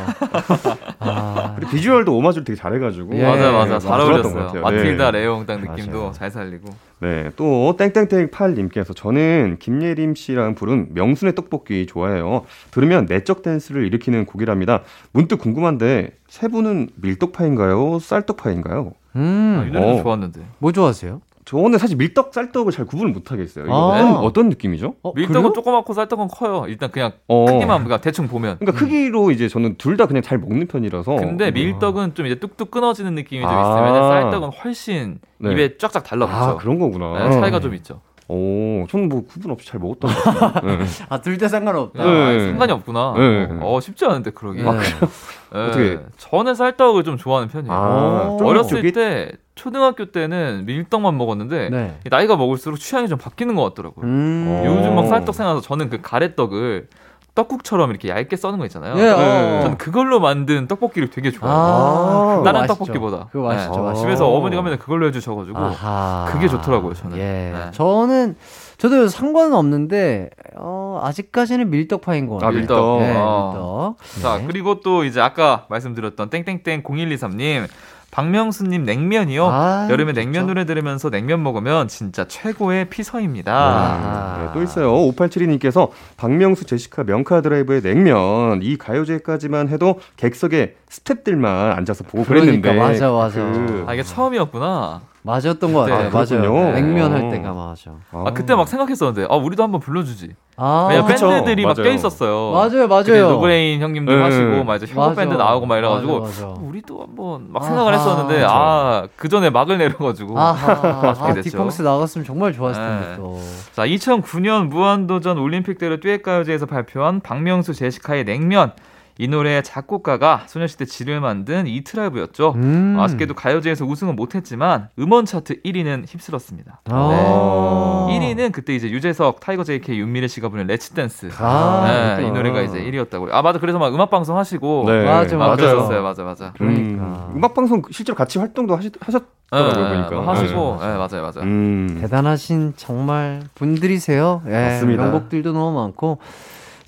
아, 그리고 비주얼도 오마주를 되게 잘해가지고 예. 맞아 맞아 네, 잘 어울렸어요. 같아요. 마틸다 네. 레옹 딱 느낌도 맞아요. 잘 살리고. 네, 또 땡땡땡 8님께서 저는 김예림 씨랑 부른 명순의 떡볶이 좋아해요. 들으면 내적 댄스를 일으키는 곡이랍니다. 문득 궁금한데 세 분은 밀떡파인가요? 쌀떡파인가요? 아, 음, 이 노래도 어. 좋았는데. 뭐 좋아하세요? 저는 사실 밀떡, 쌀떡을 잘 구분을 못 하겠어요. 이거 아. 어떤, 어떤 느낌이죠? 어, 밀떡은 그래요? 조그맣고 쌀떡은 커요. 일단 그냥 어. 크기만 그러니까 대충 보면. 그러니까 크기로 이제 저는 둘 다 그냥 잘 먹는 편이라서. 근데 밀떡은 좀 이제 뚝뚝 끊어지는 느낌이 좀 아. 있으면 쌀떡은 훨씬 네. 입에 쫙쫙 달라붙죠. 아, 그런 거구나. 네, 차이가 좀 있죠. 오, 저는 뭐 구분 없이 잘 먹었던 것 같아요. 네. 아, 둘 다 상관없다. 아, 네. 상관이 없구나. 네. 어, 쉽지 않은데 그러기. 네. 네. 어떻게? 저는 쌀떡을 좀 좋아하는 편이에요. 아, 좀 어렸을 쫄깃? 때 초등학교 때는 밀떡만 먹었는데 네. 나이가 먹을수록 취향이 좀 바뀌는 것 같더라고요. 음. 어. 요즘 막 쌀떡 생각나서 저는 그 가래떡을 떡국처럼 이렇게 얇게 써는 거 있잖아요. 예, 어. 저는 그걸로 만든 떡볶이를 되게 좋아해요. 아, 다른 맛있죠. 떡볶이보다. 그거 맛있죠, 네. 집에서 어머니가 맨날 그걸로 해주셔가지고 아하. 그게 좋더라고요, 저는. 예. 네. 저는 저도 상관은 없는데 어, 아직까지는 밀떡파인 것 같아요. 아, 밀떡. 네, 어. 밀떡. 자, 네. 그리고 또 이제 아까 말씀드렸던 땡땡땡 0123님. 박명수님 냉면이요. 아, 여름에 좋죠. 냉면 노래 들으면서 냉면 먹으면 진짜 최고의 피서입니다. 아. 네, 또 있어요. 5872님께서 박명수 제시카 명카 드라이브의 냉면 이 가요제까지만 해도 객석에 스탭들만 앉아서 보고 그러니까, 그랬는데 맞아, 맞아. 그- 아, 이게 처음이었구나. 맞았던 것 네, 같아요. 아. 맞아요. 냉면 할 어. 때가 맞아. 아, 그때 막 생각했었는데, 아, 우리도 한번 불러주지. 아, 왜냐. 밴드들이 막 맞아요. 껴있었어요. 맞아요, 맞아요. 노브레인 형님도 네. 하시고, 막 이제 협업 밴드. 나오고 막 이래가지고, 맞아, 맞아. 우리도 한번 막 생각을 아하. 했었는데, 아, 그 전에 막을 내려가지고. 아하, 아쉽게 아, 됐죠. 딕펑스 나갔으면 정말 좋았을 텐데 네. 또. 자, 2009년 무한도전 올림픽대로 듀엣 가요제에서 발표한 박명수 제시카의 냉면. 이 노래의 작곡가가 소녀시대 지를 만든 이트라이브였죠. 음. 아쉽게도 가요제에서 우승은 못했지만 음원 차트 1위는 휩쓸었습니다. 아. 네. 1위는 그때 이제 유재석, 타이거 JK, 윤미래 씨가 부른 Let's Dance. 아, 네, 이. 노래가 이제 1위였다고요. 아 맞아, 그래서 막 음악 방송 하시고 네. 맞아, 막 맞아요. 그랬었어요, 맞아, 맞아. 그러니까. 음, 음악 방송 실제로 같이 활동도 하시, 하셨 더라고요 네, 보니까. 뭐 하시고, 네, 맞아요, 맞아요. 음. 대단하신 정말 분들이세요. 예, 맞습니다. 명곡들도 너무 많고.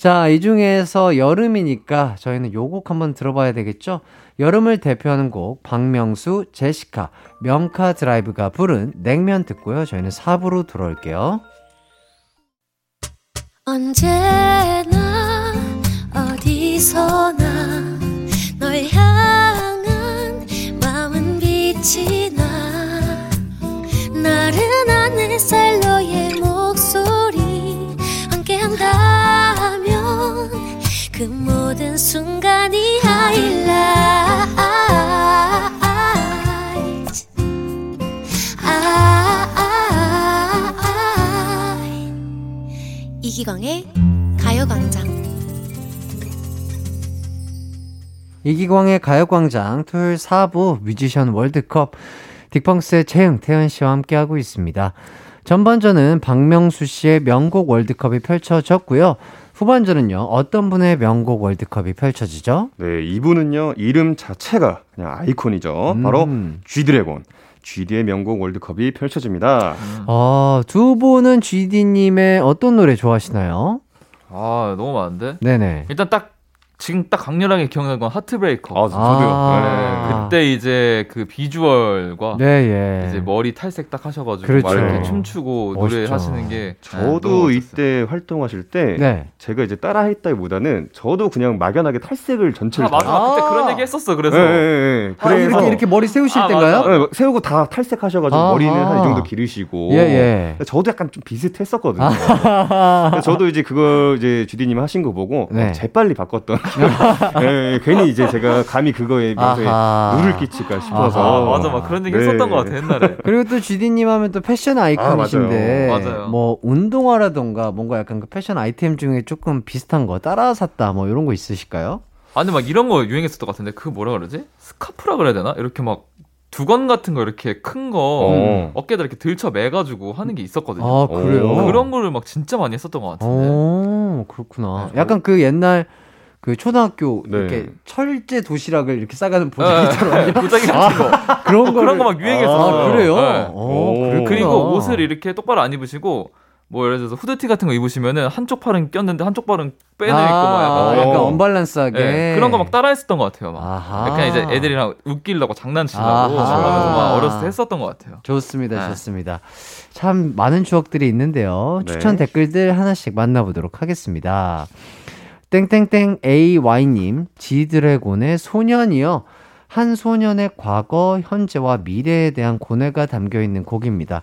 자, 이 중에서 여름이니까 저희는 요 곡 한번 들어봐야 되겠죠? 여름을 대표하는 곡, 박명수, 제시카, 명카 드라이브가 부른 냉면 듣고요. 저희는 4부로 돌아올게요. 언제나 어디서나 널 향한 마음은 빛이 나 나른한 햇살 너의 목소리 함께한다면 그 모든 순간이 이기광의 가요광장 이기광의 가요광장 토요일 4부 뮤지션 월드컵 딕펑스의 채영, 태연 씨와 함께하고 있습니다. 전반전은 박명수 씨의 명곡 월드컵이 펼쳐졌고요. 후반전은요, 어떤 분의 명곡 월드컵이 펼쳐지죠? 네, 이분은요 이름 자체가 그냥 아이콘이죠. 바로 음. G드래곤. GD의 명곡 월드컵이 펼쳐집니다. 어, 두 분은 GD님의 어떤 노래 좋아하시나요? 아 너무 많은데. 네네. 일단 딱 지금 딱 강렬하게 기억나는 건 하트브레이커. 아, 저도요. 아. 네. 그때 이제 그 비주얼과 네, 예. 이제 머리 탈색 딱 하셔가지고 그렇죠. 막 이렇게 춤추고 멋있죠. 노래 하시는 게 네, 저도 멋졌어요. 이때 활동하실 때 네. 제가 이제 따라했다기보다는 저도 그냥 막연하게 탈색을 전체를 아 맞아 아. 그때 그런 얘기 했었어 그래서 예, 예, 예. 아, 그래서 이렇게, 이렇게 머리 세우실 아, 때인가요? 예, 세우고 다 탈색하셔가지고 아하. 머리는 한 이 정도 기르시고 예, 예. 저도 약간 좀 비슷했었거든요. 저도 이제 그거 이제 주디님 하신 거 보고 네. 어, 재빨리 바꿨던. 예, 괜히 이제 제가 감히 그거에 명소에. 누를 끼칠까 싶어서. 아, 맞아 막 그런 얘기 네. 했었던 것 같아 옛날에 그리고 또 GD님 하면 또 패션 아이콘이신데, 아, 맞아요. 맞아요. 뭐, 운동화라던가 뭔가 약간 그 패션 아이템 중에 조금 비슷한 거 따라 샀다, 뭐 이런 거 있으실까요? 아 근데 막 이런 거 유행했었던 것 같은데 그 뭐라 그러지 스카프라 그래야 되나 이렇게 막 두건 같은 거 이렇게 큰 거 어. 어깨에다 이렇게 들쳐 매가지고 하는 게 있었거든요 아, 그래요? 오. 그런 거를 막 진짜 많이 했었던 것 같은데 오, 그렇구나. 네, 약간 그 옛날 그 초등학교 네. 이렇게 철제 도시락을 이렇게 싸가는 네, 보자기처럼 도자기 같은 거 그런 어, 거 그런 거 막 유행했었어요 아, 그래요? 네. 오, 오. 그리고 옷을 이렇게 똑바로 안 입으시고 뭐 예를 들어서 후드티 같은 거 입으시면은 한쪽 팔은 꼈는데 한쪽 팔은 빼내 있고 아, 막 약간, 약간 어. 언밸런스하게. 네, 그런 거 막 따라했었던 것 같아요. 막. 아하. 약간 이제 애들이랑 웃기려고 장난치려고 막 어렸을 때 했었던 것 같아요. 좋습니다, 네. 좋습니다. 참 많은 추억들이 있는데요. 네. 추천 댓글들 하나씩 만나보도록 하겠습니다. 땡땡땡 AY님, 지드래곤의 소년이요. 한 소년의 과거, 현재와 미래에 대한 고뇌가 담겨 있는 곡입니다.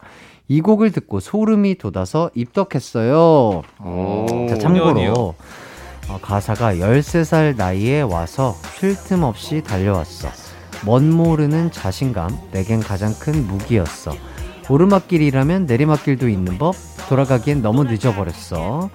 이 곡을 듣고 소름이 돋아서 입덕했어요. 오. 자, 참고로 소년이요? 어, 가사가 13살 나이에 와서 쉴 틈 없이 달려왔어. 멋 모르는 자신감, 내겐 가장 큰 무기였어. 오르막길이라면 내리막길도 있는 법, 돌아가기엔 너무 늦어버렸어.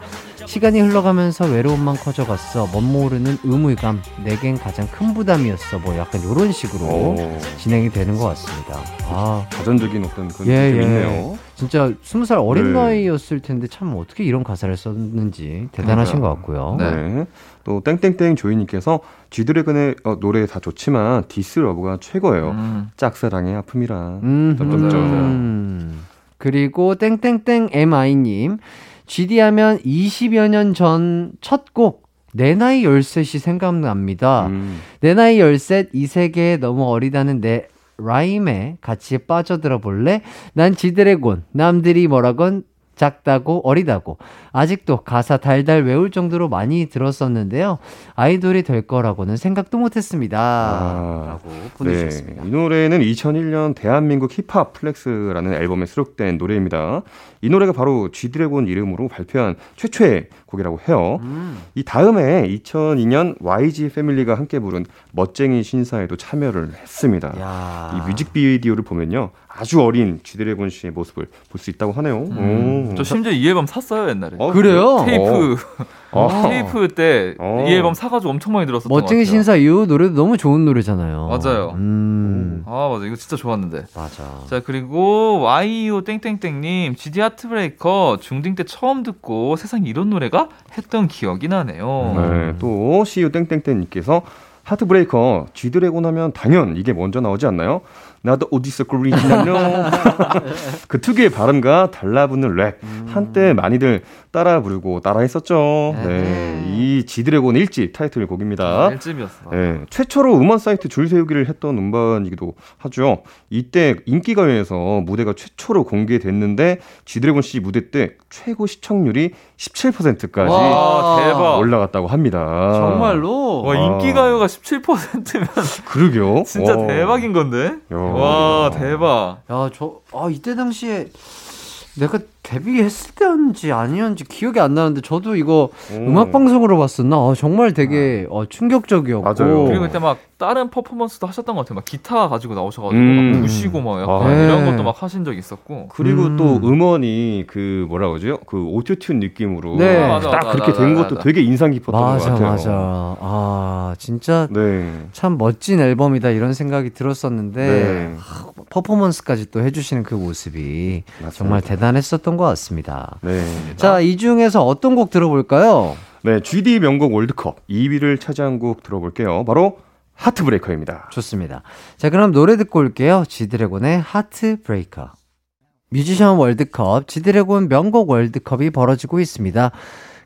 시간이 흘러가면서 외로움만 커져갔어. 멋 모르는 의무감, 내겐 가장 큰 부담이었어. 뭐 약간 이런 식으로 오. 진행이 되는 것 같습니다. 아, 자전적인 어떤 그런 예, 느낌이 예. 있네요. 진짜 스무 살 어린 네. 나이였을 텐데 참 어떻게 이런 가사를 썼는지 대단하신 것 같고요. 네. 또 땡땡땡 조이님께서 지드래곤의 어, 노래 다 좋지만 This Love가 최고예요. 음. 짝사랑의 아픔이라. 음, 점점점. 음. 그리고 땡땡땡 MI님 GD 하면 20여 년 전 첫 곡 내 나이 13이 생각납니다. 음. 내 나이 13, 이 세계에 너무 어리다는 내 라임에 같이 빠져들어 볼래? 난 지드래곤, 남들이 뭐라건 작다고 어리다고 아직도 가사 달달 외울 정도로 많이 들었었는데요 아이돌이 될 거라고는 생각도 못했습니다 아, 라고 보내주셨습니다 네. 이 노래는 2001년 대한민국 힙합 Flex라는 앨범에 수록된 노래입니다. 이 노래가 바로 지드래곤 이름으로 발표한 최초의 곡이라고 해요. 음. 이 다음에 2002년 YG 패밀리가 함께 부른 멋쟁이 신사에도 참여를 했습니다. 야. 이 뮤직비디오를 보면요. 아주 어린 지드래곤 씨의 모습을 볼 수 있다고 하네요. 음. 오. 저 심지어 이 앨범 샀어요 옛날에. 어, 그래요? 테이프 어. 테이프 때이 어. 앨범 사가지고 엄청 많이 들었었던 것 멋쟁이 같아요. 신사 이후 노래도 너무 좋은 노래잖아요 맞아요. 음. 아 맞아 이거 진짜 좋았는데. 맞아 자 그리고 YEO 땡땡땡님 GD Heartbreaker 중딩 때 처음 듣고 세상에 이런 노래가 했던 기억이 나네요. 네, 또 CU 땡땡땡님께서 Heartbreaker 지드래곤 하면 당연 이게 먼저 나오지 않나요? 나도 어디서 꿀리진 않어? 그 특유의 발음과 달라붙는 랩 한때 많이들 따라 부르고 따라 했었죠. 네, 이 지드래곤 일집 타이틀 곡입니다. 일집이었어. 네, 최초로 음원 사이트 줄 세우기를 했던 음반이기도 하죠. 이때 인기가요에서 무대가 최초로 공개됐는데 지드래곤 씨 무대 때 최고 시청률이 17%까지 와 대박. 올라갔다고 합니다. 정말로 와 인기가요가 17%면 그러게요. 진짜 와. 대박인 건데. 야. 와 대박. 야, 저, 아, 이때 당시에 내가 데뷔했을 때였는지 아니었는지 기억이 안 나는데 저도 이거 오. 음악 방송으로 봤었나? 아, 정말 되게 어, 충격적이었고. 맞아요. 그리고 그때 막 다른 퍼포먼스도 하셨던 것 같아요. 막 기타 가지고 나오셔가지고 음. 막 부시고 막 약간 아. 이런 네. 것도 막 하신 적 있었고. 그리고 음. 또 음원이 그 뭐라 그러죠? 그 오토튠 느낌으로 네. 맞아, 딱 맞아, 그렇게 맞아, 된 맞아. 것도 되게 인상 깊었던 맞아, 것 같아요. 맞아. 아, 진짜 네. 참 멋진 앨범이다 이런 생각이 들었었는데 네. 퍼포먼스까지 또 해주시는 그 모습이 맞습니다. 정말 대단했었던 것 같습니다. 네. 자, 이 중에서 어떤 곡 들어볼까요? 네, GD 명곡 월드컵 2위를 차지한 곡 들어볼게요. 바로 하트브레이커입니다. 좋습니다. 자, 그럼 노래 듣고 올게요. 지드래곤의 Heartbreaker. 뮤지션 월드컵, 지드래곤 명곡 월드컵이 벌어지고 있습니다.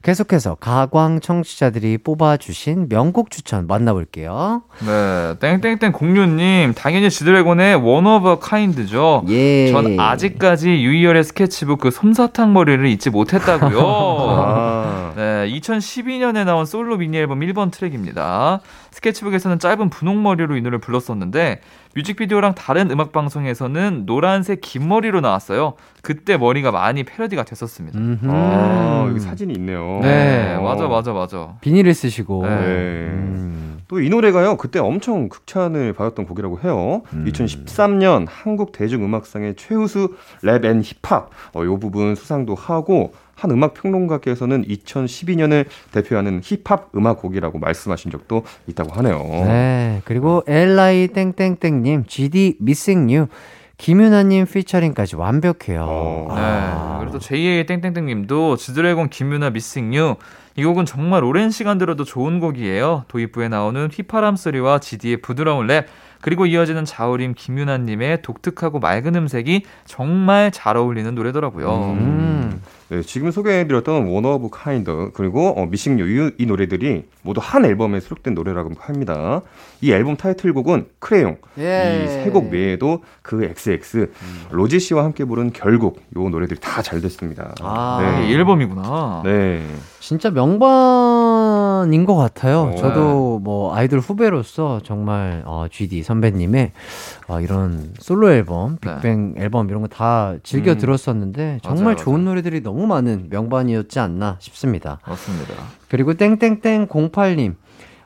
계속해서 가광 청취자들이 뽑아주신 명곡 추천 만나볼게요. 네, 땡땡땡 공유님 당연히 지드래곤의 One of a Kind죠. 예. 전 아직까지 유희열의 스케치북 그 솜사탕 머리를 잊지 못했다고요. 아. 네, 2012년에 나온 솔로 미니 앨범 1번 트랙입니다. 스케치북에서는 짧은 분홍 머리로 이 노래를 불렀었는데 뮤직비디오랑 다른 음악 방송에서는 노란색 긴 머리로 나왔어요. 그때 머리가 많이 패러디가 됐었습니다. 음흠. 아, 여기 사진이 있네요. 네, 어. 맞아, 맞아, 맞아. 비닐을 쓰시고. 네. 음. 또이 노래가요 그때 엄청 극찬을 받았던 곡이라고 해요. 음. 2013년 한국 대중음악상의 최우수 랩 and 힙합 어, 이 부분 수상도 하고 한 음악 평론가께서는 2012년을 대표하는 힙합 음악 곡이라고 말씀하신 적도 있다고 하네요. 네. 그리고 LI 땡땡땡님, GD Missing You, 김윤아님 피처링까지 완벽해요. 어. 네. 아. 그리고 또 JA 땡땡땡님도 지드래곤 김유나 미싱 유. 이 곡은 정말 오랜 시간 들어도 좋은 곡이에요. 도입부에 나오는 휘파람 소리와 GD의 부드러운 랩, 그리고 이어지는 자우림 김유나님의 독특하고 맑은 음색이 정말 잘 어울리는 노래더라고요. 음. 네, 지금 소개해드렸던 One of a Kind 그리고 어, Missing You 이 노래들이 모두 한 앨범에 수록된 노래라고 합니다. 이 앨범 타이틀곡은 크레용. 예. 이세 곡 외에도 그 XX 로지 씨와 함께 부른 결국 요 노래들이 다 잘 됐습니다. 아, 이 앨범이구나. 네. 진짜 명반인 것 같아요. 오. 저도 뭐 아이돌 후배로서 정말 어, GD 선배님의 어, 이런 솔로 앨범, 네. 빅뱅 앨범 이런 거 다 즐겨 음. 들었었는데 정말 맞아요, 좋은 노래들이 너무 많은 명반이었지 않나 싶습니다. 맞습니다. 그리고 땡땡땡 08님.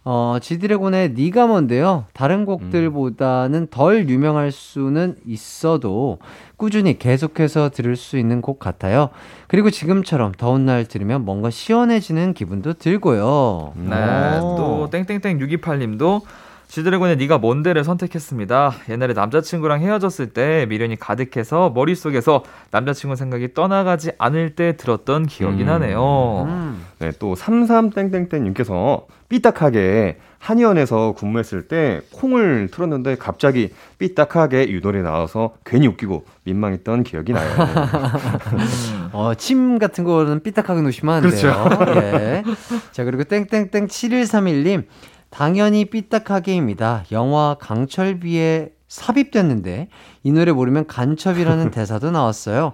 어, 지드래곤의 니가 뭔데요? 다른 곡들보다는 덜 유명할 수는 있어도 꾸준히 계속해서 들을 수 있는 곡 같아요. 그리고 지금처럼 더운 날 들으면 뭔가 시원해지는 기분도 들고요. 네, 오. 또 땡땡땡 628님도 지드래곤의 네가 뭔데를 선택했습니다. 옛날에 남자친구랑 헤어졌을 때 미련이 가득해서 머릿속에서 남자친구 생각이 떠나가지 않을 때 들었던 기억이 음. 나네요. 음. 네, 또 33땡땡땡님께서 삐딱하게 한의원에서 근무했을 때 콩을 틀었는데 갑자기 삐딱하게 이 노래 나와서 괜히 웃기고 민망했던 기억이 나요. 어, 침 같은 거는 삐딱하게 놓으시면 안 돼요. 예. 자, 그리고 땡땡땡 7131님. 당연히 삐딱하게입니다. 영화 강철비에 삽입됐는데 이 노래 모르면 간첩이라는 대사도 나왔어요.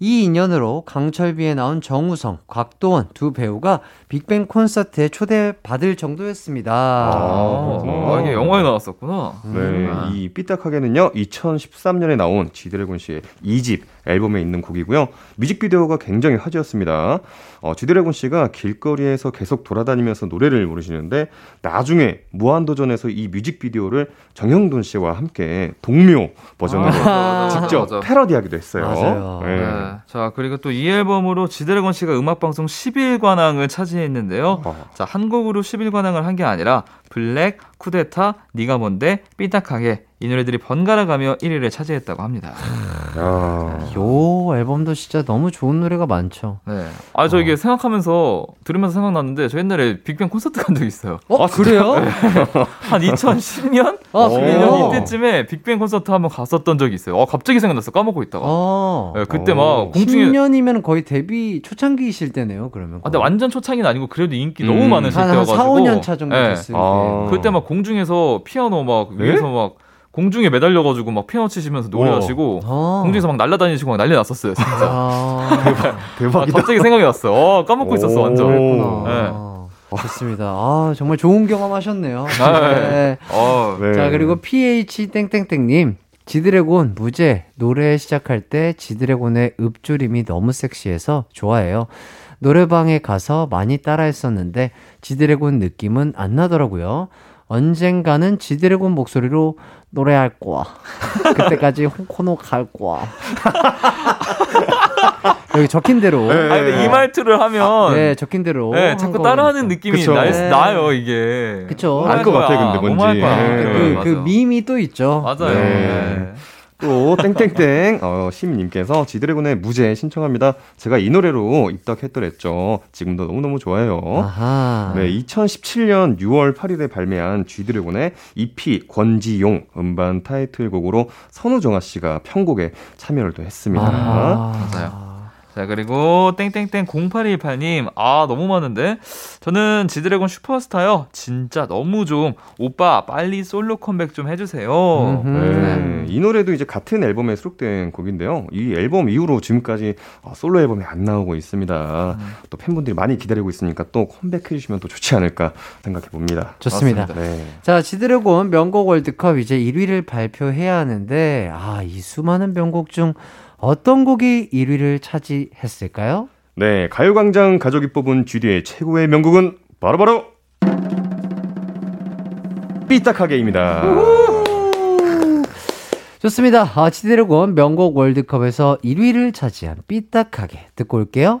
이 인연으로 강철비에 나온 정우성, 곽도원 두 배우가 빅뱅 콘서트에 초대받을 정도였습니다. 아, 그렇구나. 아, 이게 영화에 나왔었구나. 네, 이 삐딱하게는요, 2013년에 나온 지드래곤 씨의 2집 앨범에 있는 곡이고요. 뮤직비디오가 굉장히 화제였습니다. 어, 지드래곤 씨가 길거리에서 계속 돌아다니면서 노래를 부르시는데, 나중에 무한도전에서 이 뮤직비디오를 정형돈 씨와 함께 동묘 버전으로 아, 직접 맞아. 패러디하기도 했어요. 네. 네. 자, 그리고 또 이 앨범으로 지드래곤 씨가 음악방송 10일관왕을 차지했는데요. 어. 자, 한 곡으로 10일관왕을 한 게 아니라 블랙, 쿠데타, 니가 뭔데, 삐딱하게 이 노래들이 번갈아 가며 1위를 차지했다고 합니다. 야. 요 앨범도 진짜 너무 좋은 노래가 많죠. 네. 아, 저 이게 생각하면서 들으면서 생각났는데 저 옛날에 빅뱅 콘서트 간 적 있어요. 어, 그래요? 한 2010년? 아, 그래요? 이때쯤에 빅뱅 콘서트 한번 갔었던 적이 있어요. 아, 갑자기 생각났어. 까먹고 있다가. 어. 네, 그때 어. 막 공중에 10년이면 거의 데뷔 초창기이실 때네요, 그러면. 아, 근데 완전 초창기는 아니고 그래도 인기 너무 음. 많으실 한, 한 때여 가지고 4, 5년 차 정도 네. 됐을 때. 아. 그때 막 공중에서 피아노 막 네? 위에서 막 공중에 매달려가지고 막 피아노 치시면서 노래하시고 아. 공중에서 막 날아다니시고 막 난리 났었어요 진짜. 아, 아, 대박이다. 갑자기 생각이 났어. 어, 까먹고 있었어 완전. 오. 그렇구나. 좋습니다. 아, 정말 좋은 경험 하셨네요. 아, 네. 어, 네. 자, 그리고 PH 땡땡땡님. 지드래곤 무제 노래 시작할 때 지드래곤의 읍조림이 너무 섹시해서 좋아해요. 노래방에 가서 많이 따라했었는데 지드래곤 느낌은 안 나더라고요. 언젠가는 지드래곤 목소리로 노래할 거야. 그때까지 홍코노 갈 거야. 여기 적힌 대로. 네. 아 근데 이 말투를 하면 네, 적힌 대로. 네, 한 자꾸. 따라하는 느낌이 그쵸. 나, 네. 나요 이게. 그쵸. 알것 같아, 근데 뭔지. 네. 그, 맞아. 그 밈이 또 있죠. 맞아요. 또 땡땡땡 어, 시민님께서 지드래곤의 무제 신청합니다. 제가 이 노래로 입덕했더랬죠. 지금도 너무너무 좋아요. 아하. 네, 2017년 6월 8일에 발매한 쥐드래곤의 EP 권지용 음반 타이틀곡으로 선우정아 씨가 편곡에 참여를 또 했습니다. 아하. 맞아요. 자, 그리고 땡땡땡 0818님. 아, 너무 많은데. 저는 지드래곤 슈퍼스타요. 진짜 너무 좀 오빠 빨리 솔로 컴백 좀 해 주세요. 음흠. 네, 이 노래도 이제 같은 앨범에 수록된 곡인데요. 이 앨범 이후로 지금까지 어, 솔로 앨범이 안 나오고 있습니다. 음. 또 팬분들이 많이 기다리고 있으니까 또 컴백해 주시면 또 좋지 않을까 생각해 봅니다. 좋습니다. 네. 자, 지드래곤 명곡 월드컵 이제 1위를 발표해야 하는데, 아, 이 수많은 명곡 중 어떤 곡이 1위를 차지했을까요? 네, 가요광장 가족이 뽑은 GD의 최고의 명곡은 바로 바로 삐딱하게입니다. 좋습니다. 아, 지드래곤 명곡 월드컵에서 1위를 차지한 삐딱하게 듣고 올게요.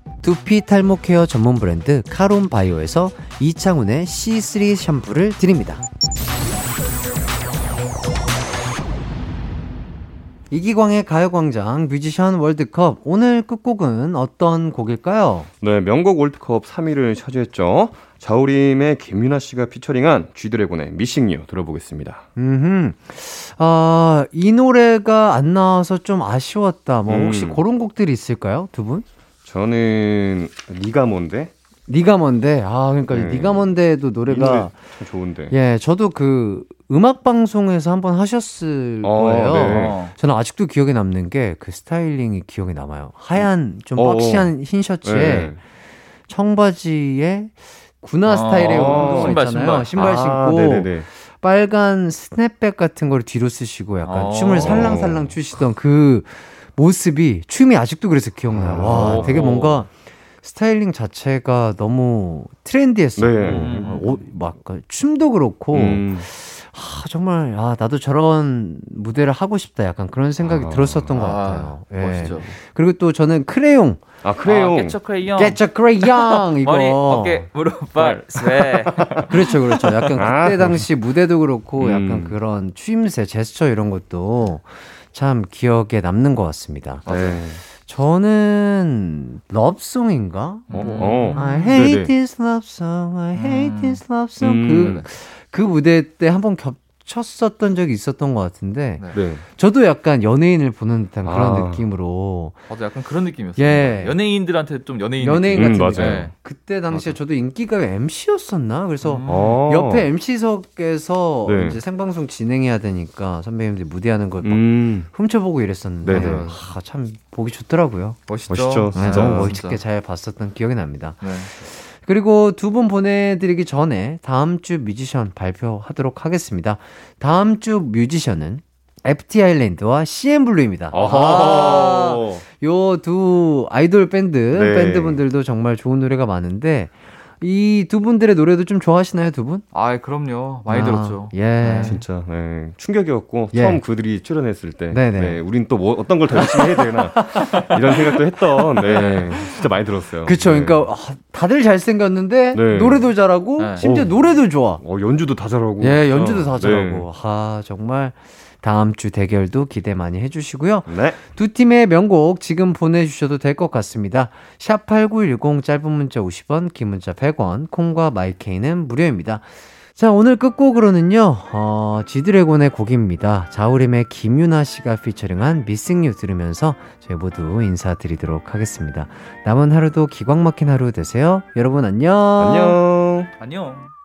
두피 탈모 care 전문 브랜드 카론 바이오에서 이창훈의 C3 샴푸를 드립니다. 이기광의 가요광장 뮤지션 월드컵 오늘 끝곡은 어떤 곡일까요? 네, 명곡 월드컵 3위를 차지했죠. 자우림의 김윤아 씨가 피처링한 G드래곤의 미싱 유 들어보겠습니다. 음, 아, 이 노래가 안 나와서 좀 아쉬웠다. 뭐 혹시 음. 그런 곡들이 있을까요? 두 분? 저는 네가 뭔데? 네가 뭔데? 아, 그러니까 네. 네가 뭔데도 노래 노래가 참 좋은데. 예, 저도 그 음악 방송에서 한번 하셨을 어, 거예요. 네. 저는 아직도 기억에 남는 게 그 styling이 기억에 남아요. 하얀 좀 어, boxy한 흰 셔츠에 네. 청바지에 군화 아, 스타일의 운동화 신발, 있잖아요. 신발, 아, 신고 네네네. 빨간 스냅백 같은 걸 뒤로 쓰시고 약간 어. 춤을 살랑살랑 추시던 그 모습이 춤이 아직도 그래서 기억나요. 와, 어. 되게 뭔가 스타일링 자체가 너무 트렌디했었고 네. 어, 옷, 막 춤도 그렇고 음, 아, 정말 아 나도 저런 무대를 하고 싶다 약간 그런 생각이 아. 들었었던 것 아, 같아요. 예. 멋있죠. 그리고 또 저는 크레용 아. 아, 깨쳐 크레이형. Get your crayon 이거 머리, 어깨, 무릎, 발, 쇠. 그렇죠 그렇죠 약간 아, 그때 당시 무대도 그렇고 음. 약간 그런 추임새 제스처 이런 것도 참 기억에 남는 것 같습니다. 네. 저는 러브송인가? 어, 어. I hate 네네. this love song, I hate 음. this love song. 음. 그, 그 무대 때 한 번 겹 쳤었던 적이 있었던 것 같은데, 네. 네. 저도 약간 연예인을 보는 듯한 그런 아. 느낌으로, 맞아, 약간 그런 느낌이었어요. 예. 연예인들한테 좀 연예인. 연예인 음, 같은 맞아요. 느낌. 그때 당시에 저도 인기가요 MC였었나? 그래서 음. 어. 옆에 MC석에서 네. 이제 생방송 진행해야 되니까 선배님들이 무대하는 걸막 음. 훔쳐보고 이랬었는데, 네네. 아, 참 보기 좋더라고요. 멋있죠. 멋있죠, 네, 진짜. 너무 멋있게 진짜. 잘 봤었던 기억이 납니다. 네. 그리고 두 분 보내드리기 전에 다음 주 뮤지션 발표하도록 하겠습니다. 다음 주 뮤지션은 FT 아일랜드와 CN블루입니다. 아하. 요두 아이돌 밴드 네. 밴드분들도 정말 좋은 노래가 많은데 이 두 분들의 노래도 좀 좋아하시나요, 두 분? 아, 그럼요. 많이 아, 들었죠. 예. 진짜 네. 충격이었고 예. 처음 그들이 출연했을 때 네네. 네, 우린 또 뭐 어떤 걸 더 열심히 해야 되나 이런 생각도 했던 네, 진짜 많이 들었어요. 그쵸. 네. 그러니까 아, 다들 잘생겼는데 네. 노래도 잘하고 네. 심지어 어. 노래도 좋아. 어, 연주도 다 잘하고 예, 연주도 어, 다 잘하고. 아, 정말 다음 주 대결도 기대 많이 해주시고요. 네. 네. 두 팀의 명곡 지금 보내주셔도 될 것 같습니다. 샵 8910 짧은 문자 50원, 긴 문자 100원, 콩과 마이케이는 무료입니다. 자, 오늘 끝곡으로는요, 어, 지드래곤의 곡입니다. 자우림의 김유나 씨가 피처링한 미싱 유 들으면서 저희 모두 인사드리도록 하겠습니다. 남은 하루도 기광 막힌 하루 되세요. 여러분 안녕. 안녕. 안녕.